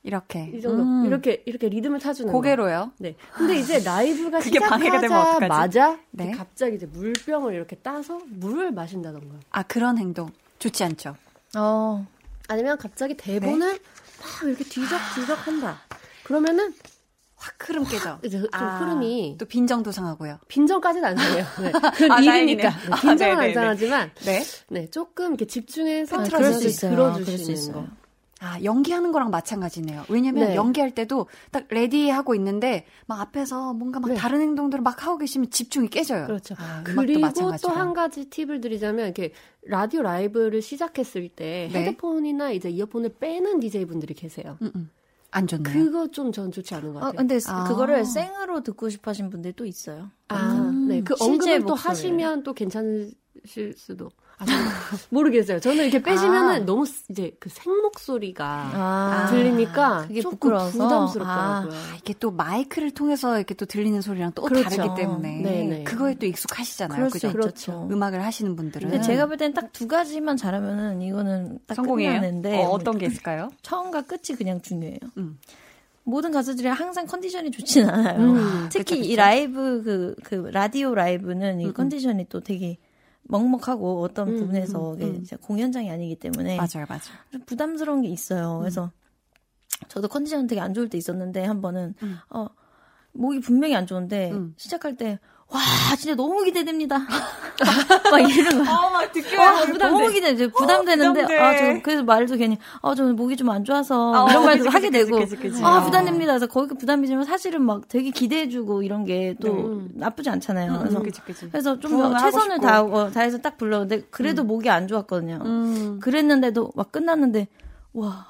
이렇게 이 정도 음, 이렇게 이렇게 리듬을 타주는 거. 고개로요. 네. 근데 이제 라이브가 그게 방해가 되면 어떡하지? 시작하자마자 네. 갑자기 이제 물병을 이렇게 따서 물을 마신다던가. 아 그런 행동 좋지 않죠. 어. 아니면 갑자기 대본을 네. 막 이렇게 뒤적뒤적 한다. 그러면은 확 흐름 깨져. 이제 좀 아, 흐름이 또 빈정도 상하고요. 빈정까지는 안 상해요. 네. 그건 아, 일이니까. 다행이네요. 아, 빈정은 안 네네네. 상하지만 네. 네, 조금 이렇게 집중해서 아, 그럴 수 있어요. 그럴 수 들어주시는 있어요. 거. 아 연기하는 거랑 마찬가지네요. 왜냐면 네. 연기할 때도 딱 레디하고 있는데 막 앞에서 뭔가 막 네. 다른 행동들을 막 하고 계시면 집중이 깨져요. 그렇죠. 아, 그리고. 또 한 가지 팁을 드리자면 이렇게 라디오 라이브를 시작했을 때 네. 헤드폰이나 이제 이어폰을 빼는 DJ 분들이 계세요. 음, 음. 안 좋네요. 그거 좀 전 좋지 않은 것 아, 같아요. 근데 아. 그거를 생으로 듣고 싶어 하신 분들이 또 있어요. 아, 네. 그 언급을 또 목소리를. 하시면 또 괜찮으실 수도. 아, 모르겠어요. 저는 이렇게 빼시면은 아. 너무 이제 그 생목소리가 아. 들리니까 그게 조금 부끄러워서? 부담스럽더라고요. 아, 이게 또 마이크를 통해서 이렇게 또 들리는 소리랑 또 그렇죠. 다르기 때문에 네네. 그거에 또 익숙하시잖아요. 있죠. 그렇죠. 음악을 하시는 분들은 근데 제가 볼 땐 딱 두 가지만 잘하면은 이거는 딱 성공이에요. 끝나는데 어, 어떤 게 있을까요? 처음과 끝이 그냥 중요해요. 음. 모든 가수들이 항상 컨디션이 좋진 않아요. 음, 특히 그쵸, 이 그쵸. 라이브 그, 그 라디오 라이브는 이 음, 음. 컨디션이 또 되게 먹먹하고 어떤 음, 부분에서 음, 음. 이제 공연장이 아니기 때문에 맞아요, 맞아요. 좀 부담스러운 게 있어요. 그래서 저도 컨디션 되게 안 좋을 때 있었는데 한 번은 음. 어 목이 분명히 안 좋은데 음. 시작할 때 와 진짜 너무 기대됩니다. 막 이런 거. 아, 듣기 와, 너무 기대, 이제 부담되는데, 부담돼. 아, 저, 그래서 말도 괜히, 아, 저 목이 좀 안 좋아서, 어, 이런 말도 그치, 하게 그치, 되고, 그치. 아, 어. 부담됩니다. 그래서 거기가 부담이지만 사실은 막 되게 기대해주고 이런 게또 음. 나쁘지 않잖아요. 그래서, 그치, 그치. 그래서 좀 최선을. 다, 어, 다해서 딱 불렀는데, 그래도 목이 안 좋았거든요. 음. 그랬는데도 막 끝났는데, 와,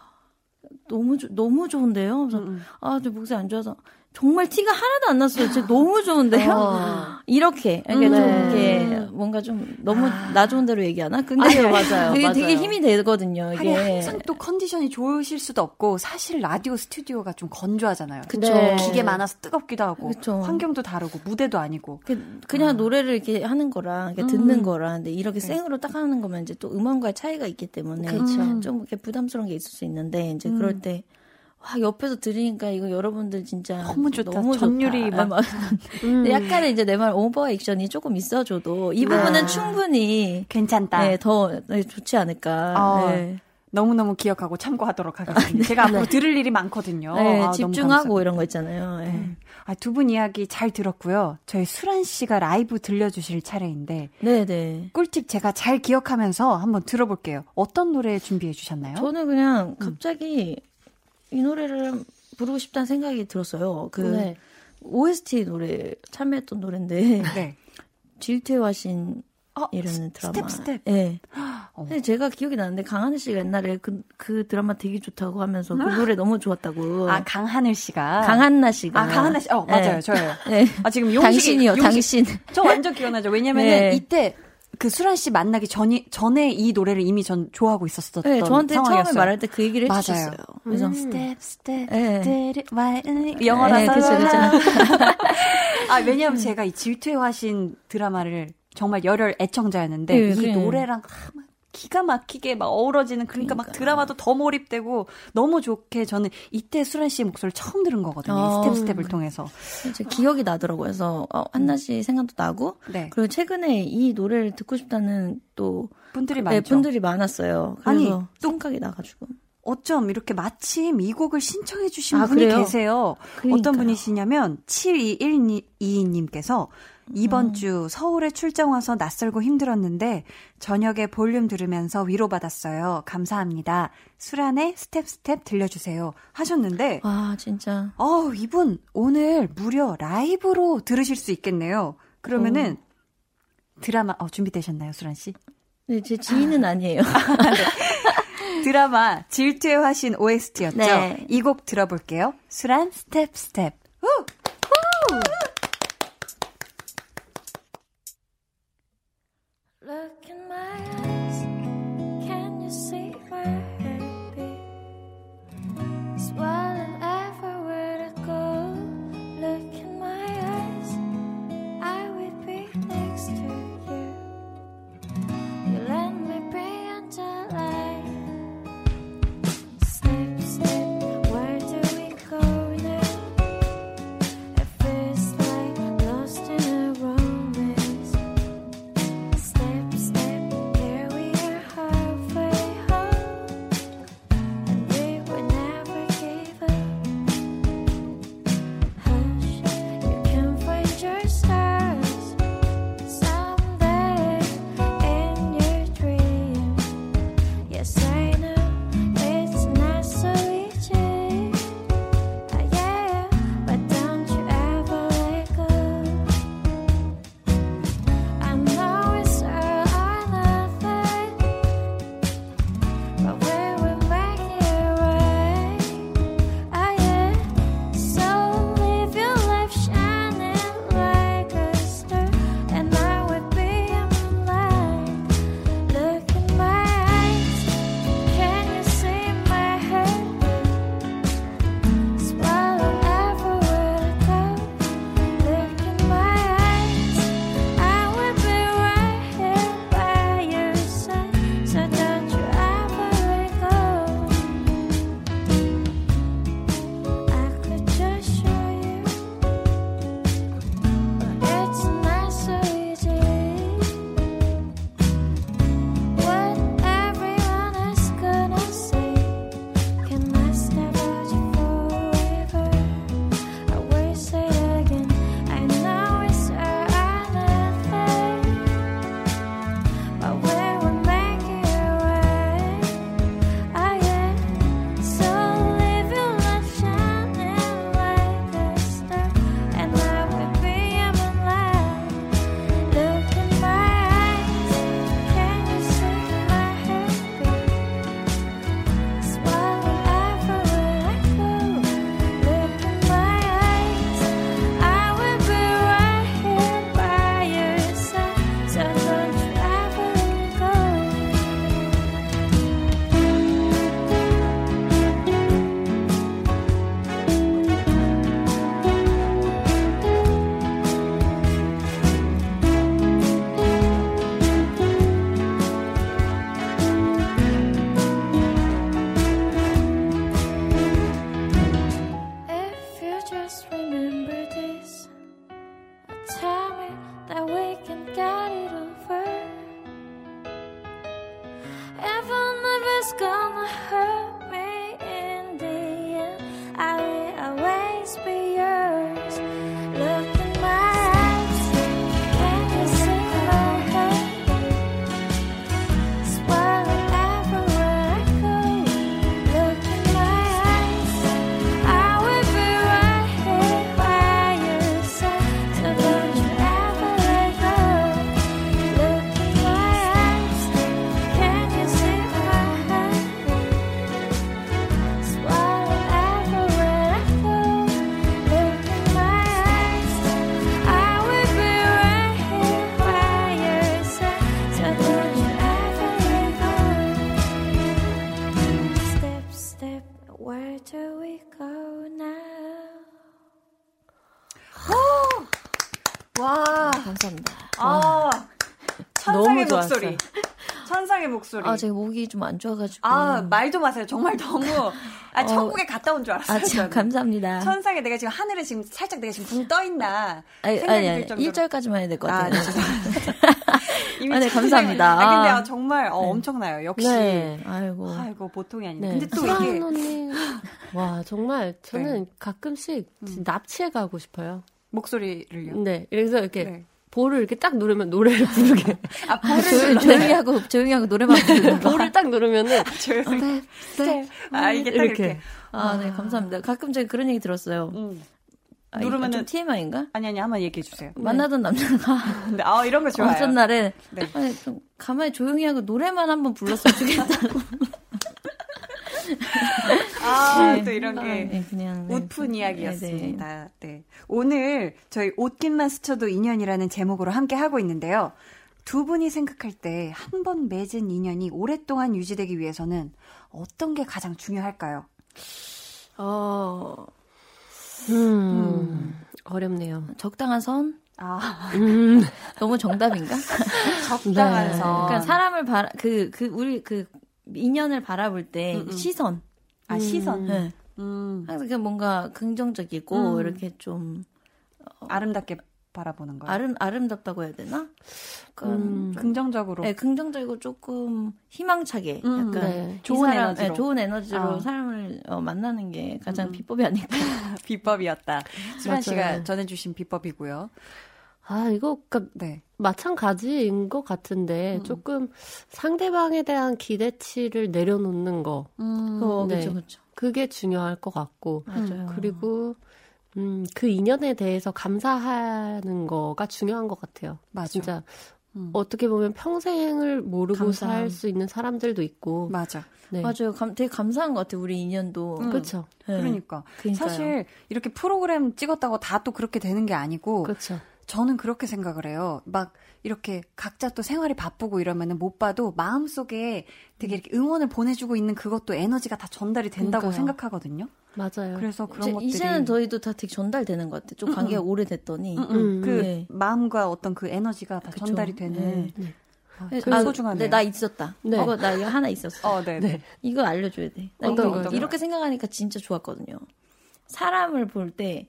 너무, 좋- 너무 좋은데요? 그래서, 음, 아, 저 목소리 안 좋아서. 정말 티가 하나도 안 났어요. 진짜 너무 좋은데요? 어. 이렇게. 그러니까 좀 네. 이렇게 뭔가 좀 너무 나 좋은 대로 얘기하나? 근데 아니요, 맞아요, 되게, 되게 맞아요. 힘이 되거든요. 아니, 이게. 항상 또 컨디션이 좋으실 수도 없고, 사실 라디오 스튜디오가 좀 건조하잖아요. 그쵸. 네. 기계 많아서 뜨겁기도 하고, 그쵸. 환경도 다르고, 무대도 아니고. 그- 그냥 노래를 이렇게 하는 거랑 이렇게 듣는 거랑 근데 이렇게 생으로 딱 하는 거면 이제 또 음원과의 차이가 있기 때문에 그쵸. 좀 이렇게 부담스러운 게 있을 수 있는데 이제 그럴 때 와, 옆에서 들으니까 이거 여러분들 진짜 너무 좋다. 너무 전율이 좋다. 막. 아, 근데 약간의 이제 내 말 오버 액션이 조금 있어줘도 이 부분은 충분히 괜찮다. 네, 더 네, 좋지 않을까. 어, 네. 너무너무 기억하고 참고하도록 하겠습니다. 제가 앞으로 들을 일이 많거든요. 네, 아, 집중하고. 이런 거 있잖아요. 네. 아, 두 분 이야기 잘 들었고요. 저희 수란 씨가 라이브 들려주실 차례인데, 네, 네. 꿀팁 제가 잘 기억하면서 한번 들어볼게요. 어떤 노래 준비해 주셨나요? 저는 그냥 갑자기 이 노래를 부르고 싶다는 생각이 들었어요. 그 네. OST 노래 참여했던 노래인데 네. 화신 어, 이라는 드라마. Step, Step. 네. 어. 근데 제가 기억이 나는데 강하늘 씨가 옛날에 그, 그 드라마 되게 좋다고 하면서 그 노래 너무 좋았다고. 아, 강하늘 씨가. 강한나 씨가. 아, 강하늘 씨. 어, 맞아요. 네. 저예요. 네. 아, 지금 용식이. 당신이요, 용식- 당신. 저 완전 기억나죠. 왜냐면은 네. 이때 그 수란 씨 만나기 전이, 전에 이 노래를 이미 전 좋아하고 있었었던 네, 저한테 상황이었어요. 처음에 말할 때 그 얘기를 맞아요. 해주셨어요. 그래서 스텝 스텝 네. 영어라서 네, 그쵸. 아 왜냐면 제가 이 질투의 화신 드라마를 정말 열혈 애청자였는데 네, 이 그래. 노래랑 아, 막 기가 막히게 막 어우러지는 그러니까, 막 드라마도 더 몰입되고 너무 좋게 저는 이때 수란 씨 목소리를 처음 들은 거거든요. 이 어. 스텝 스텝을 통해서. 이제 기억이 나더라고요. 그래서 어, 한나 씨 생각도 나고 네. 그리고 최근에 이 노래를 듣고 싶다는 또 분들이 네, 많죠. 분들이 많았어요. 아니, 그래서 생각이 나가지고. 어쩜 이렇게 마침 이 곡을 신청해 주신 아, 분이 그래요? 계세요. 그러니까요. 어떤 분이시냐면 7212님께서 이번 음. 주 서울에 출장 와서 낯설고 힘들었는데 저녁에 볼륨 들으면서 위로받았어요. 감사합니다. 수란의 스텝 스텝 들려주세요. 하셨는데 와 진짜 어 이분 오늘 무려 라이브로 들으실 수 있겠네요. 그러면은 드라마 어 준비되셨나요, 수란 씨? 네, 제 지인은 아니에요. 드라마 질투의 화신 OST였죠. 네. 이곡 들어볼게요. 수란 스텝 스텝. 목소리. 천상의 목소리. 아, 제 목이 좀 안 좋아가지고. 아, 말도 마세요. 정말 너무, 아, 천국에 갔다 온 줄 알았어요. 아, 진짜 저는. 감사합니다. 천상에 내가 지금 하늘에 지금 살짝 내가 지금 붕 떠 있나. 아니, 생각이 아니, 들 아니, 정도로. 1절까지만 해야 될것 아, 같아요. 네, 죄송합니다. 이미 아, 네, 감사합니다. 아, 근데 아. 아, 정말 어, 엄청나요. 역시. 네. 아이고. 아이고, 보통이 아니네. 네. 근데 또 이게 언니, 와, 정말 저는 네. 가끔씩 음. 납치해 가고 싶어요. 목소리를요. 네. 그래서 이렇게 네. 볼을 이렇게 딱 누르면 노래를 부르게. 아, 볼을 조용, 눌러요. 조용히 하고, 조용히 하고 노래만 부르는 거. 볼을 딱 누르면은 조용히. 네. 아, 이게 딱 이렇게. 이렇게. 아, 네, 감사합니다. 가끔 제가 그런 얘기 들었어요. 음. 아, 누르면은- 좀 TMI인가? 아니, 아니, 한번 얘기해 주세요. 만나던 남자가 근데, 아, 이런 거 좋아요. 어떤 날에 네. 아니, 좀 가만히 조용히 하고 노래만 한번 불렀으면 좋겠다고. 아, 네. 또 이런 게. 네, 그냥 네. 웃픈 네, 이야기였습니다. 네. 오늘 저희 옷깃만 스쳐도 인연이라는 제목으로 함께 하고 있는데요. 두 분이 생각할 때 한 번 맺은 인연이 오랫동안 유지되기 위해서는 어떤 게 가장 중요할까요? 어, 음, 어렵네요. 적당한 선? 아, 음, 너무 정답인가? 적당한 네. 선. 그러니까 사람을 바라 그 그 우리 그 인연을 바라볼 때 음, 음. 시선. 아, 시선. 네. 음, 항상 그 뭔가 긍정적이고 음. 이렇게 좀 아름답게 바라보는 거예요. 아름 아름답다고 해야 되나? 약간 음, 긍정적으로. 네, 긍정적이고 조금 희망차게 음, 약간 네. 이 좋은 사람, 에너지로. 네, 좋은 에너지로 아. 사람을 어, 만나는 게 가장 음. 비법이 아닐까. 비법이었다. 수란 씨가. 전해주신 비법이고요. 아, 이거, 그니까, 네. 마찬가지인 것 같은데, 음. 조금 상대방에 대한 기대치를 내려놓는 거. 음, 어, 네. 그렇죠, 그렇죠. 그게 중요할 것 같고, 맞아요. 그리고, 음, 그 인연에 대해서 감사하는 거가 중요한 것 같아요. 맞아. 진짜, 음. 어떻게 보면 평생을 모르고. 살 수 있는 사람들도 있고, 맞아. 네. 맞아요. 감, 되게 감사한 것 같아요. 우리 인연도. 음. 그렇죠. 네. 그러니까. 그러니까요. 사실 이렇게 프로그램 찍었다고 다 또 그렇게 되는 게 아니고 그렇죠. 저는 그렇게 생각을 해요. 막 이렇게 각자 또 생활이 바쁘고 이러면은 못 봐도 마음속에 되게 이렇게 응원을 보내주고 있는 그것도 에너지가 다 전달이 된다고 그러니까요. 생각하거든요. 맞아요. 그래서 그런 이제, 것들이 이제는 저희도 다 되게 전달되는 것 같아요. 좀 관계가 오래됐더니. 음, 음. 음, 그 네. 마음과 어떤 그 에너지가 다 그쵸. 전달이 되는 네. 네. 아, 네, 아, 소중하네요. 네, 나 있었다. 네. 이거 나 이거 하나 있었어. 어, 네, 네. 이거 알려줘야 돼. 나 어떤 이거 거요? 이렇게 생각하니까 진짜 좋았거든요. 사람을 볼 때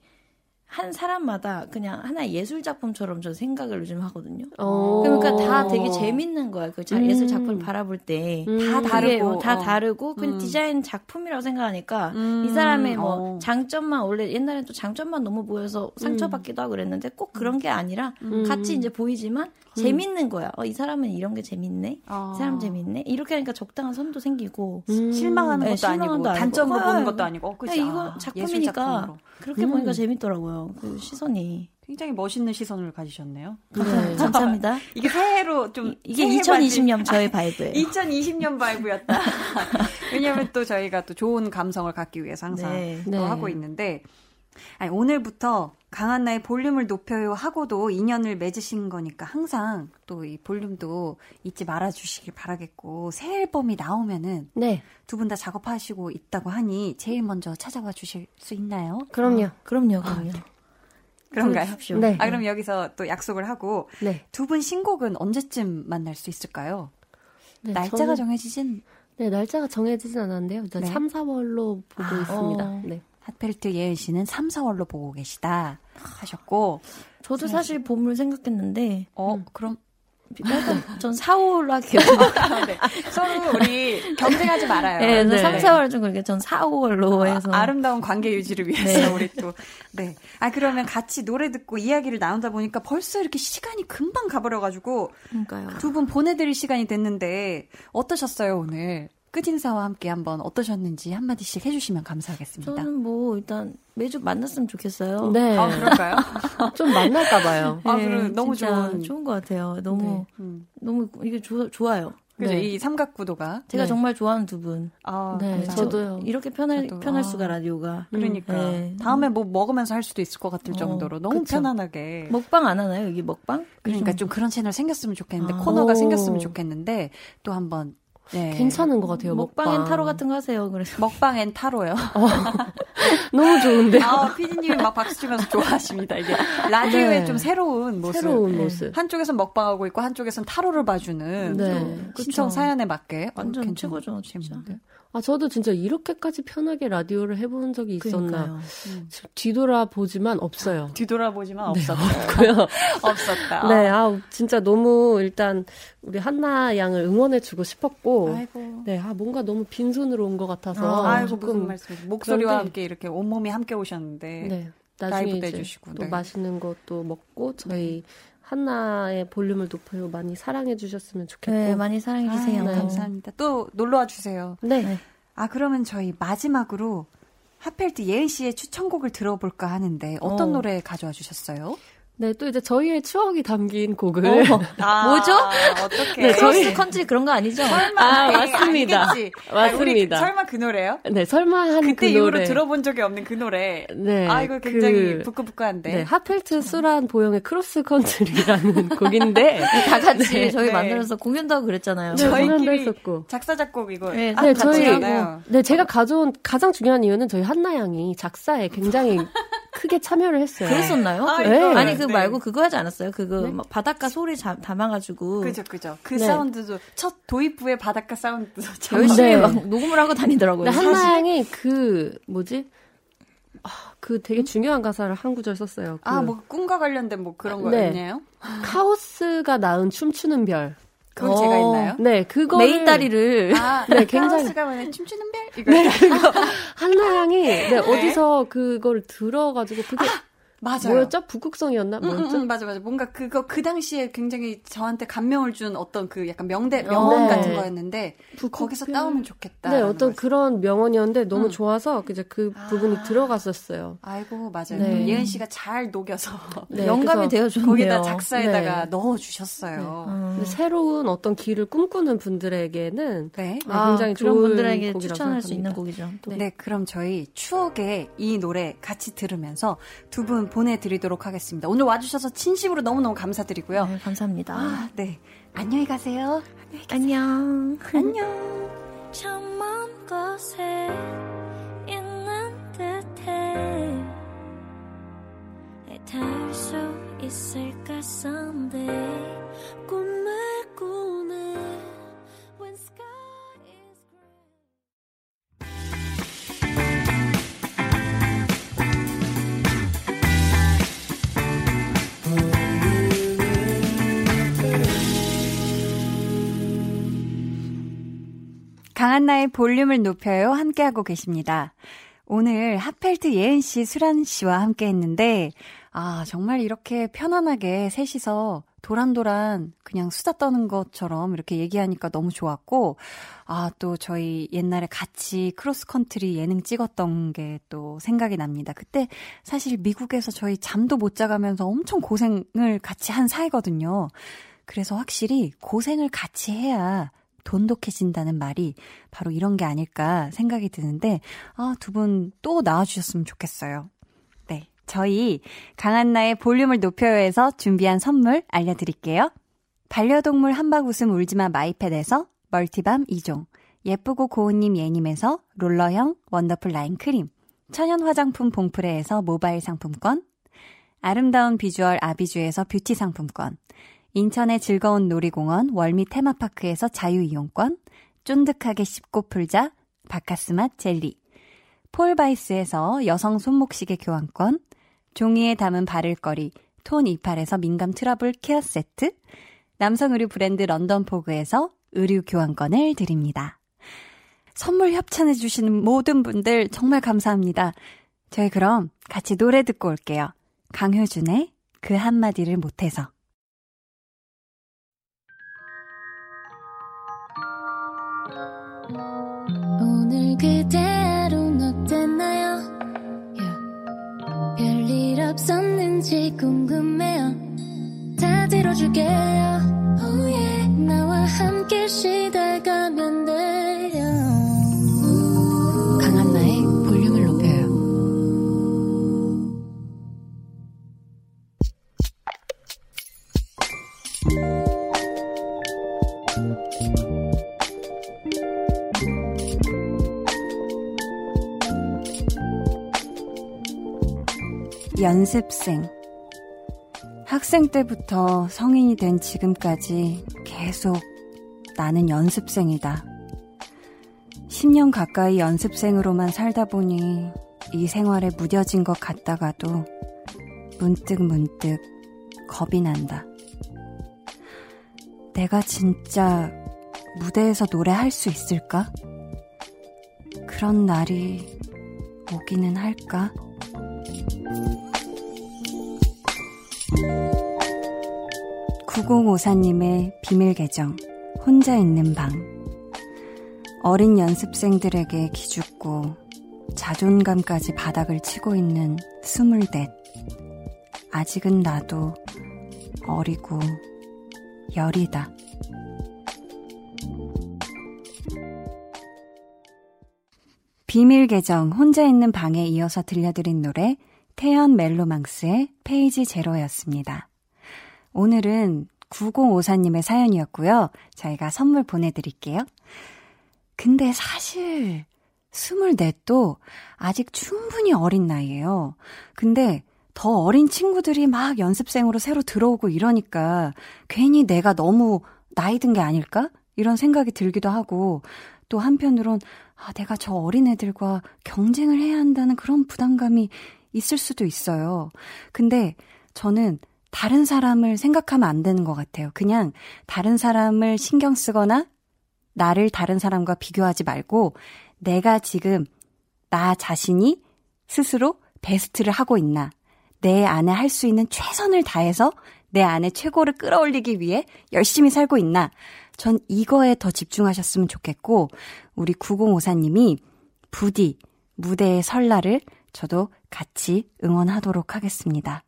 한 사람마다 그냥 하나의 예술 작품처럼 저 생각을 요즘 하거든요. 어. 그러니까 다 되게 재밌는 거야. 그 자- 음. 예술 작품을 바라볼 때. 음. 다 다르고, 뭐다 어. 다르고 그냥 음. 디자인 작품이라고 생각하니까 음, 이 사람의 뭐 어. 장점만 원래 옛날엔 또 장점만 너무 보여서 상처받기도 하고 그랬는데 꼭 그런 게 아니라 음. 같이 이제 보이지만 재밌는 거야. 어, 이 사람은 이런 게 재밌네. 어. 이 사람 재밌네. 이렇게 하니까 적당한 선도 생기고. 음. 실망하는 네, 것도 아니고. 단점으로 아, 보는 것도 아니고 어, 그치? 야, 이거 아, 예술 작품이니까 작품으로. 그렇게 음. 보니까 재밌더라고요. 그 시선이. 굉장히 멋있는 시선을 가지셨네요. 네. 감사합니다. 이게 새해로 좀 이게 새해 2020년 저의 바이브예요. 2020년 바이브였다. 왜냐하면 또 저희가 또 좋은 감성을 갖기 위해서 항상 네. 또 네. 하고 있는데 아니, 오늘부터 강한 나의 볼륨을 높여요 하고도 인연을 맺으신 거니까 항상 또 이 볼륨도 잊지 말아 주시길 바라겠고 새 앨범이 나오면은 네. 두 분 다 작업하시고 있다고 하니 제일 먼저 찾아와 주실 수 있나요? 그럼요. 그럼요, 그럼요. 그런가요? 그러십시오. 네. 아 그럼 여기서 또 약속을 하고 네. 두분 신곡은 언제쯤 만날 수 있을까요? 네, 날짜가 저는- 정해지진 네, 날짜가 정해지진 않았는데요. 네. 3, 4월로 보고 아, 있습니다. 어. 네. 핫펠트 예은 씨는 3, 4월로 보고 계시다 하셨고 저도 사실 봄을 생각했는데 어 그럼 일단 전 4, 5로 할게요. 네. 서로 우리 경쟁하지 말아요. 네, 네. 3, 4월 좀 그렇게 전 4, 5월로 해서 아, 름다운 관계 유지를 위해서 네. 우리 또 네. 아 그러면 같이 노래 듣고 이야기를 나누다 보니까 벌써 이렇게 시간이 금방 가버려가지고 그러니까요. 두 분 보내드릴 시간이 됐는데 어떠셨어요 오늘? 끝인사와 함께 한번 어떠셨는지 한마디씩 해주시면 감사하겠습니다. 저는 뭐 일단 매주 만났으면 좋겠어요. 네. 아 그럴까요? 좀 만날까봐요. 아, 그래, 너무 좋은- 좋은 것 같아요. 너무 음. 너무 이게 좋, 좋아요. 그죠 네. 이 삼각구도가 제가 네. 정말 좋아하는 두 분. 아, 네. 저도요. 이렇게 편할 저도. 편할 아. 수가 라디오가. 그러니까 네. 다음에 뭐 먹으면서 할 수도 있을 것 같을 어, 정도로 너무 그쵸. 편안하게 먹방 안 하나요? 여기 먹방? 그러니까 좀 그런 채널 생겼으면 좋겠는데 아. 코너가 오. 생겼으면 좋겠는데 또 한번 네. 괜찮은 것 같아요. 먹방엔 먹방. 타로 같은 거 하세요. 그래서 먹방엔 타로요. 너무 좋은데. 아, 피디님이 막 박수 치면서 좋아하십니다. 이게 라디오의 네. 좀 새로운 모습. 새로운 모습. 한쪽에선 먹방하고 있고 한쪽에선 타로를 봐주는 네. 신청 사연에 맞게 완전 괜찮- 최고죠. 재밌는데. 아, 저도 진짜 이렇게까지 편하게 라디오를 해본 적이 있었나. 지금 뒤돌아보지만 없어요. 뒤돌아보지만 네, 없었다. 없고요. 없었다. 네, 아, 진짜 너무 일단 우리 한나 양을 응원해주고 싶었고. 아이고. 네, 아, 뭔가 너무 빈손으로 온 것 같아서. 어, 아이고 조금? 목소리와 그런데- 함께 이렇게 온몸이 함께 오셨는데 네. 나중에 이제 또 네. 맛있는 것도 먹고 저희 한나의 볼륨을 높여요 많이 사랑해 주셨으면 좋겠고. 네, 많이 사랑해 주세요. 아유, 네. 감사합니다. 또 놀러 와 주세요. 네. 네. 아 그러면 저희 마지막으로 하펠트 예은 씨의 추천곡을 들어볼까 하는데 어떤 어. 노래 가져와 주셨어요? 네, 또 이제 저희의 추억이 담긴 곡을 아, 뭐죠? 어떻게? 네, 저희- 크로스 컨트리 그런 거 아니죠? 설마 아, 에이, 맞습니다. 아니겠지. 아니, 맞습니다. 설마 그 노래요? 네, 설마 한 그때 그 이후로 노래. 들어본 적이 없는 그 노래. 네. 아 이거 굉장히 그- 부끄부끄한데. 네, 하펠트 수란 보영의 크로스 컨트리라는 곡인데 다 같이 저희 네. 만들어서 공연도 하고 그랬잖아요. 네, 공연도 저희끼리 했었고. 작사 작곡 이거 네, 아, 네, 저희 하나요? 네, 제가 가져온 가장 중요한 이유는 저희 한나 양이 작사에 굉장히 크게 참여를 했어요. 그랬었나요? 아, 네. 아니 그 네. 말고 그거 하지 않았어요? 그거 막 바닷가 소리 자- 담아가지고 그죠 그죠. 그 네. 사운드도 첫 도입 부의 바닷가 사운드도 참 열심히 네. 막 녹음을 하고 다니더라고요. 근데 한나 양이 그 뭐지? 아, 그 되게 중요한 가사를 한 구절 썼어요. 그 아, 뭐 꿈과 관련된 뭐 그런 네. 거였나요? 카오스가 낳은 춤추는 별. 그건 어. 제가 있나요? 네, 그거 메인 다리를 아, 네, 굉장히- 카오스가 뭐냐 춤추는 별 이거 한나 양이 네, 어디서 그걸 들어가지고 그게 맞아요. 뭐였죠? 북극성이었나? 응, 응, 뭐였죠? 응, 맞아, 맞아. 뭔가 그거 그 당시에 굉장히 저한테 감명을 준 어떤 그 약간 명대, 명언 네. 같은 거였는데, 거기서 따오면 좋겠다. 네, 어떤 그런 명언이었는데 너무 좋아서 이제 그 부분이 아. 들어갔었어요. 아이고, 맞아요. 네. 예은 씨가 잘 녹여서 네, 영감이 되어줬네요. 거기다 작사에다가 네. 넣어 주셨어요. 음. 근데 새로운 어떤 길을 꿈꾸는 분들에게는 네. 네, 아, 굉장히 그런 좋은 분들에게 곡이라고 추천할 수 있는 생각합니다. 곡이죠. 또. 네, 그럼 저희 추억의 이 노래 같이 들으면서 두분 보내드리도록 하겠습니다. 오늘 와주셔서 진심으로 너무너무 감사드리고요. 네, 감사합니다. 아, 네. 안녕히 가세요. 안녕. 안녕. 저먼 곳에 있는 듯해 닿을 수 있을까 someday 꿈을 꾸네 강한나의 볼륨을 높여요. 함께하고 계십니다. 오늘 하펠트 예은 씨, 수란 씨와 함께 했는데, 아, 정말 이렇게 편안하게 셋이서 도란도란 그냥 수다 떠는 것처럼 이렇게 얘기하니까 너무 좋았고, 아, 또 저희 옛날에 같이 크로스컨트리 예능 찍었던 게 또 생각이 납니다. 그때 사실 미국에서 저희 잠도 못 자가면서 엄청 고생을 같이 한 사이거든요. 그래서 확실히 고생을 같이 해야 돈독해진다는 말이 바로 이런 게 아닐까 생각이 드는데, 아, 두 분 또 나와주셨으면 좋겠어요. 네. 저희 강한나의 볼륨을 높여요에서 준비한 선물 알려드릴게요. 반려동물 한바구음 울지마 마이패드에서 멀티밤 2종, 예쁘고 고운님 예님에서 롤러형 원더풀 라인 크림, 천연 화장품 봉프레에서 모바일 상품권, 아름다운 비주얼 아비주에서 뷰티 상품권, 인천의 즐거운 놀이공원 월미 테마파크에서 자유이용권, 쫀득하게 씹고 풀자 박카스맛 젤리, 폴바이스에서 여성 손목시계 교환권, 종이에 담은 바를거리 톤 이팔에서 민감 트러블 케어 세트, 남성 의류 브랜드 런던 포그에서 의류 교환권을 드립니다. 선물 협찬해 주시는 모든 분들 정말 감사합니다. 저희 그럼 같이 노래 듣고 올게요. 강효준의 그 한마디를 못해서. 그대로는 어땠나요? 별일 없었는지 궁금해요. 다 들어줄게요. Oh yeah. 나와 함께 시달가면 돼 연습생. 학생 때부터 성인이 된 지금까지 계속 나는 연습생이다. 10년 가까이 연습생으로만 살다 보니 이 생활에 무뎌진 것 같다가도 문득 문득 겁이 난다. 내가 진짜 무대에서 노래할 수 있을까? 그런 날이 오기는 할까? 9054님의 비밀 계정, 혼자 있는 방. 어린 연습생들에게 기죽고 자존감까지 바닥을 치고 있는 스물넷. 아직은 나도 어리고 열이다. 비밀 계정 혼자 있는 방에 이어서 들려드린 노래 태연 멜로망스의 페이지 제로였습니다. 오늘은 9054님의 사연이었고요. 저희가 선물 보내드릴게요. 근데 사실 24도 아직 충분히 어린 나이예요. 근데 더 어린 친구들이 막 연습생으로 새로 들어오고 이러니까 괜히 내가 너무 나이 든 게 아닐까? 이런 생각이 들기도 하고 또 한편으론 아, 내가 저 어린 애들과 경쟁을 해야 한다는 그런 부담감이 있을 수도 있어요. 근데 저는 다른 사람을 생각하면 안 되는 것 같아요. 그냥 다른 사람을 신경 쓰거나 나를 다른 사람과 비교하지 말고 내가 지금 나 자신이 스스로 베스트를 하고 있나. 내 안에 할 수 있는 최선을 다해서 내 안에 최고를 끌어올리기 위해 열심히 살고 있나. 전 이거에 더 집중하셨으면 좋겠고, 우리 9054님이 부디 무대의 설날을 저도 같이 응원하도록 하겠습니다.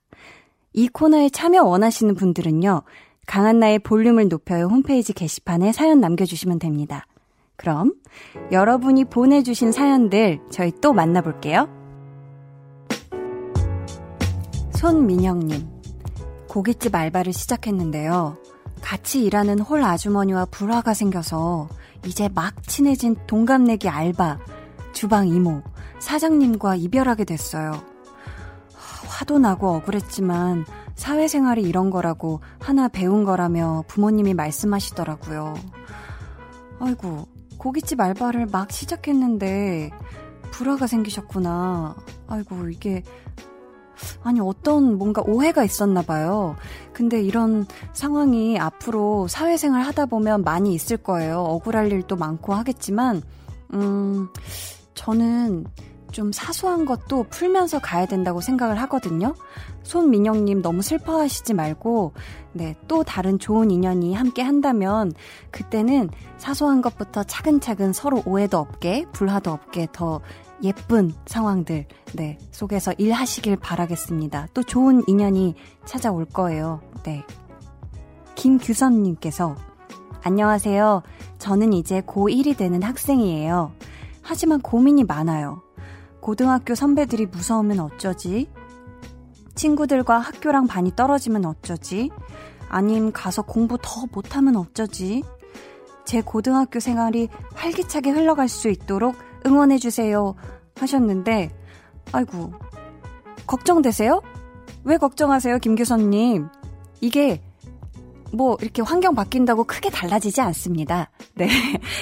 이 코너에 참여 원하시는 분들은요, 강한나의 볼륨을 높여요 홈페이지 게시판에 사연 남겨주시면 됩니다. 그럼 여러분이 보내주신 사연들 저희 또 만나볼게요. 손민영님, 고깃집 알바를 시작했는데요. 같이 일하는 홀 아주머니와 불화가 생겨서 이제 막 친해진 동갑내기 알바, 주방 이모, 사장님과 이별하게 됐어요. 화도 나고 억울했지만 사회생활이 이런 거라고 하나 배운 거라며 부모님이 말씀하시더라고요. 아이고, 고깃집 알바를 막 시작했는데 불화가 생기셨구나. 아이고, 이게 아니, 어떤 뭔가 오해가 있었나 봐요. 근데 이런 상황이 앞으로 사회생활 하다 보면 많이 있을 거예요. 억울할 일도 많고 하겠지만, 음, 저는 좀 사소한 것도 풀면서 가야 된다고 생각을 하거든요. 손민영님 너무 슬퍼하시지 말고, 네, 또 다른 좋은 인연이 함께 한다면, 그때는 사소한 것부터 차근차근 서로 오해도 없게, 불화도 없게 더 예쁜 상황들, 네, 속에서 일하시길 바라겠습니다. 또 좋은 인연이 찾아올 거예요. 네. 김규선님께서, 안녕하세요. 저는 이제 고1이 되는 학생이에요. 하지만 고민이 많아요. 고등학교 선배들이 무서우면 어쩌지? 친구들과 학교랑 반이 떨어지면 어쩌지? 아님 가서 공부 더 못하면 어쩌지? 제 고등학교 생활이 활기차게 흘러갈 수 있도록 응원해주세요. 하셨는데, 아이고, 걱정되세요? 왜 걱정하세요, 김규선님? 이게, 뭐, 이렇게 환경 바뀐다고 크게 달라지지 않습니다. 네.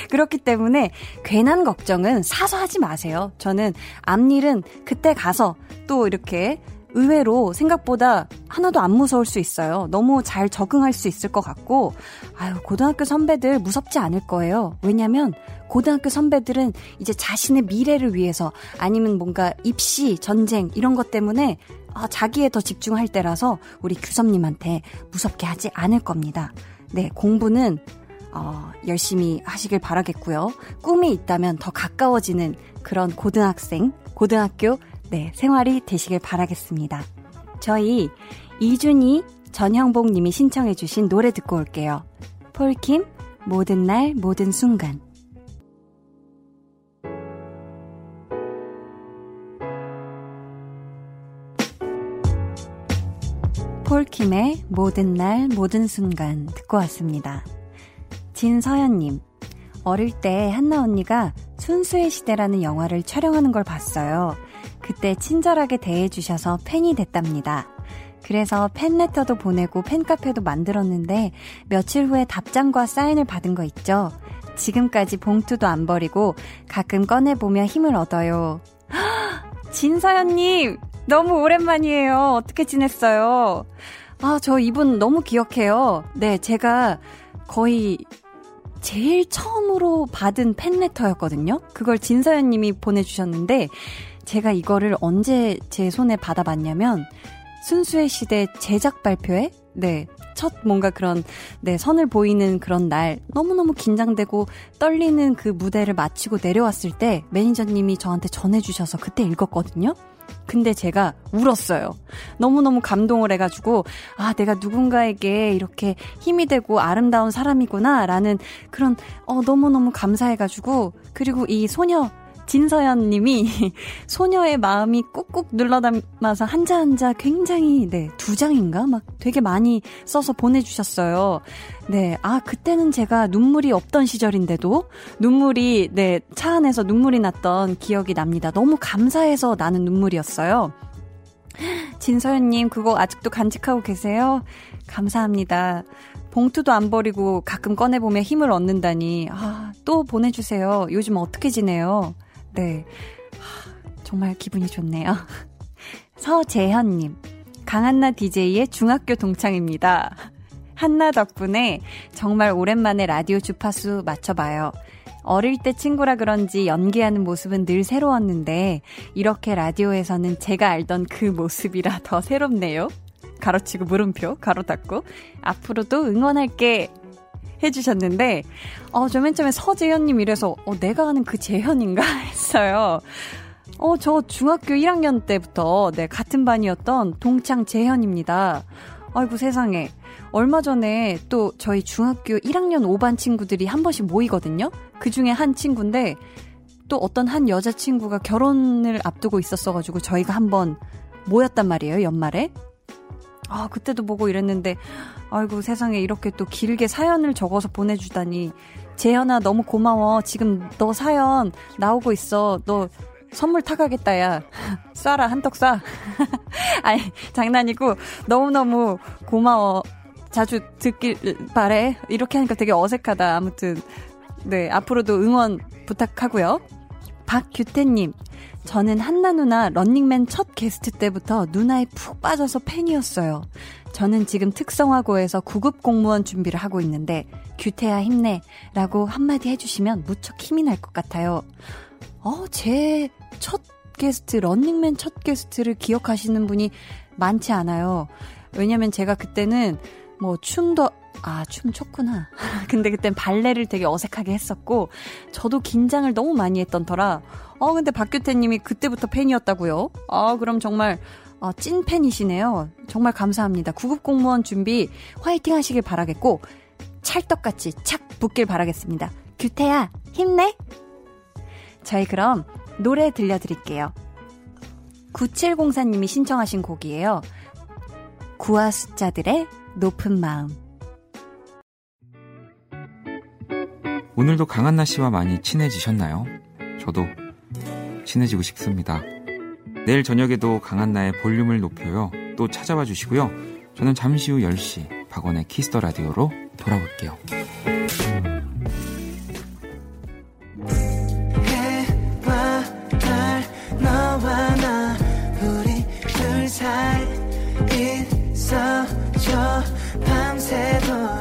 그렇기 때문에, 괜한 걱정은 사서 하지 마세요. 저는 앞일은 그때 가서 또 이렇게 의외로 생각보다 하나도 안 무서울 수 있어요. 너무 잘 적응할 수 있을 것 같고, 아유, 고등학교 선배들 무섭지 않을 거예요. 왜냐면, 고등학교 선배들은 이제 자신의 미래를 위해서 아니면 뭔가 입시, 전쟁, 이런 것 때문에 아, 자기에 더 집중할 때라서 우리 규섭님한테 무섭게 하지 않을 겁니다. 네, 공부는 어, 열심히 하시길 바라겠고요. 꿈이 있다면 더 가까워지는 그런 고등학생, 고등학교 네, 생활이 되시길 바라겠습니다. 저희 이준희 전형복 님이 신청해 주신 노래 듣고 올게요. 폴킴 모든 날 모든 순간 폴킴의 모든 날 모든 순간 듣고 왔습니다. 진서연님 어릴 때 한나 언니가 순수의 시대라는 영화를 촬영하는 걸 봤어요. 그 그때 친절하게 대해주셔서 팬이 됐답니다. 그래서 팬레터도 보내고 팬카페도 만들었는데 며칠 후에 답장과 사인을 받은 거 있죠. 지금까지 봉투도 안 버리고 가끔 꺼내보며 힘을 얻어요. 진서연님, 너무 오랜만이에요. 어떻게 지냈어요? 아, 저 이분 너무 기억해요. 네, 제가 거의 제일 처음으로 받은 팬레터였거든요. 그걸 진서연님이 보내주셨는데, 제가 이거를 언제 제 손에 받아봤냐면, 순수의 시대 제작 발표회? 네. 첫 뭔가 그런, 네, 선을 보이는 그런 날, 너무너무 긴장되고 떨리는 그 무대를 마치고 내려왔을 때 매니저님이 저한테 전해주셔서 그때 읽었거든요? 근데 제가 울었어요. 너무너무 감동을 해가지고, 아, 내가 누군가에게 이렇게 힘이 되고 아름다운 사람이구나, 라는 그런, 어, 너무너무 감사해가지고, 그리고 이 소녀, 진서연 님이 소녀의 마음이 꾹꾹 눌러 담아서 한자 한자 굉장히 네, 두 장인가 막 되게 많이 써서 보내 주셨어요. 네. 아, 그때는 제가 눈물이 없던 시절인데도 눈물이 네, 차 안에서 눈물이 났던 기억이 납니다. 너무 감사해서 나는 눈물이었어요. 진서연 님 그거 아직도 간직하고 계세요? 감사합니다. 봉투도 안 버리고 가끔 꺼내보며 힘을 얻는다니. 아, 또 보내주세요. 요즘 어떻게 지내요? 네. 정말 기분이 좋네요. 서재현님, 강한나 DJ의 중학교 동창입니다. 한나 덕분에 정말 오랜만에 라디오 주파수 맞춰봐요. 어릴 때 친구라 그런지 연기하는 모습은 늘 새로웠는데, 이렇게 라디오에서는 제가 알던 그 모습이라 더 새롭네요. 가로치고 물음표, 가로 닫고. 앞으로도 응원할게. 해주셨는데, 어, 저 맨 처음에 서재현님 이래서, 어, 내가 아는 그 재현인가 했어요. 어, 저 중학교 1학년 때부터, 네, 같은 반이었던 동창 재현입니다. 아이고 세상에. 얼마 전에 또 저희 중학교 1학년 5반 친구들이 한 번씩 모이거든요? 그 중에 한 친구인데, 또 어떤 한 여자친구가 결혼을 앞두고 있었어가지고 저희가 한번 모였단 말이에요, 연말에. 아, 그때도 보고 이랬는데, 아이고 세상에 이렇게 또 길게 사연을 적어서 보내주다니. 재현아, 너무 고마워. 지금 너 사연 나오고 있어. 너 선물 타가겠다, 야. 쏴라, 한턱 쏴. 아니, 장난이고, 너무너무 고마워. 자주 듣길 바래. 이렇게 하니까 되게 어색하다. 아무튼. 네, 앞으로도 응원 부탁하고요. 박규태님, 저는 한나 누나 런닝맨 첫 게스트 때부터 누나에 푹 빠져서 팬이었어요. 저는 지금 특성화고에서 구급 공무원 준비를 하고 있는데 규태야 힘내 라고 한마디 해주시면 무척 힘이 날 것 같아요. 어, 제 첫 게스트, 런닝맨 첫 게스트를 기억하시는 분이 많지 않아요. 왜냐면 제가 그때는 뭐 춤도 아, 춤 췄구나. 근데 그땐 발레를 되게 어색하게 했었고, 저도 긴장을 너무 많이 했던 터라, 어, 근데 박규태 님이 그때부터 팬이었다고요? 아, 그럼 정말, 어, 찐 팬이시네요. 정말 감사합니다. 구급공무원 준비 화이팅 하시길 바라겠고, 찰떡같이 착 붙길 바라겠습니다. 규태야, 힘내! 저희 그럼 노래 들려드릴게요. 9704님이 신청하신 곡이에요. 9와 숫자들의 높은 마음. 오늘도 강한나 씨와 많이 친해지셨나요? 저도 친해지고 싶습니다. 내일 저녁에도 강한나의 볼륨을 높여요. 또 찾아와 주시고요. 저는 잠시 후 10시 박원의 키스 더 라디오로 돌아올게요. 밤새도록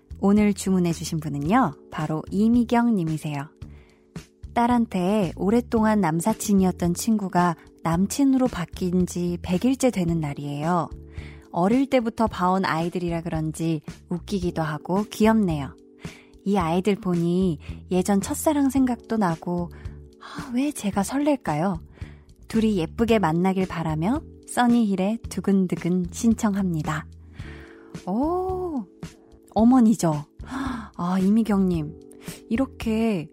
오늘 주문해주신 분은요, 바로 이미경 님이세요. 딸한테 오랫동안 남사친이었던 친구가 남친으로 바뀐 지 100일째 되는 날이에요. 어릴 때부터 봐온 아이들이라 그런지 웃기기도 하고 귀엽네요. 이 아이들 보니 예전 첫사랑 생각도 나고, 아, 왜 제가 설렐까요? 둘이 예쁘게 만나길 바라며 써니힐의 두근두근 신청합니다. 오, 어머니죠. 아, 이미경님. 이렇게,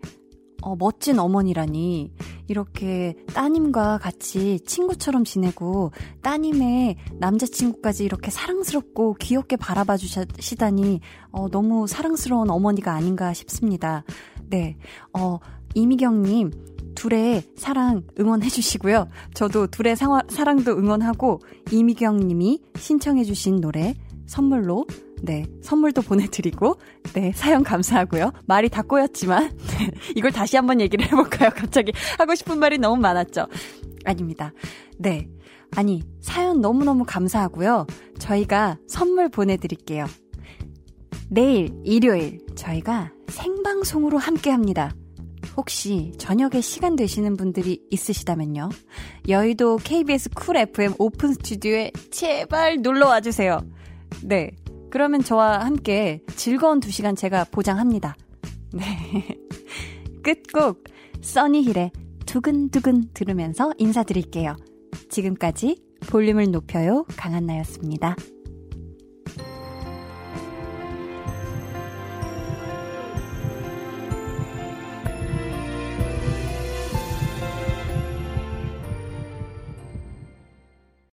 어, 멋진 어머니라니. 이렇게 따님과 같이 친구처럼 지내고 따님의 남자친구까지 이렇게 사랑스럽고 귀엽게 바라봐 주시다니 어, 너무 사랑스러운 어머니가 아닌가 싶습니다. 네. 어, 이미경님, 둘의 사랑 응원해 주시고요. 저도 둘의 상화, 사랑도 응원하고 이미경 님이 신청해 주신 노래 선물로 네, 선물도 보내드리고, 네, 사연 감사하고요. 말이 다 꼬였지만, 네, 이걸 다시 한번 얘기를 해볼까요? 갑자기 하고 싶은 말이 너무 많았죠? 아닙니다. 네. 아니, 사연 너무너무 감사하고요. 저희가 선물 보내드릴게요. 내일, 일요일, 저희가 생방송으로 함께 합니다. 혹시 저녁에 시간 되시는 분들이 있으시다면요. 여의도 KBS 쿨 FM 오픈 스튜디오에 제발 놀러 와주세요. 네. 그러면 저와 함께 즐거운 두 시간 제가 보장합니다. 네. 끝곡, 써니힐의 두근두근 들으면서 인사드릴게요. 지금까지 볼륨을 높여요. 강한나였습니다.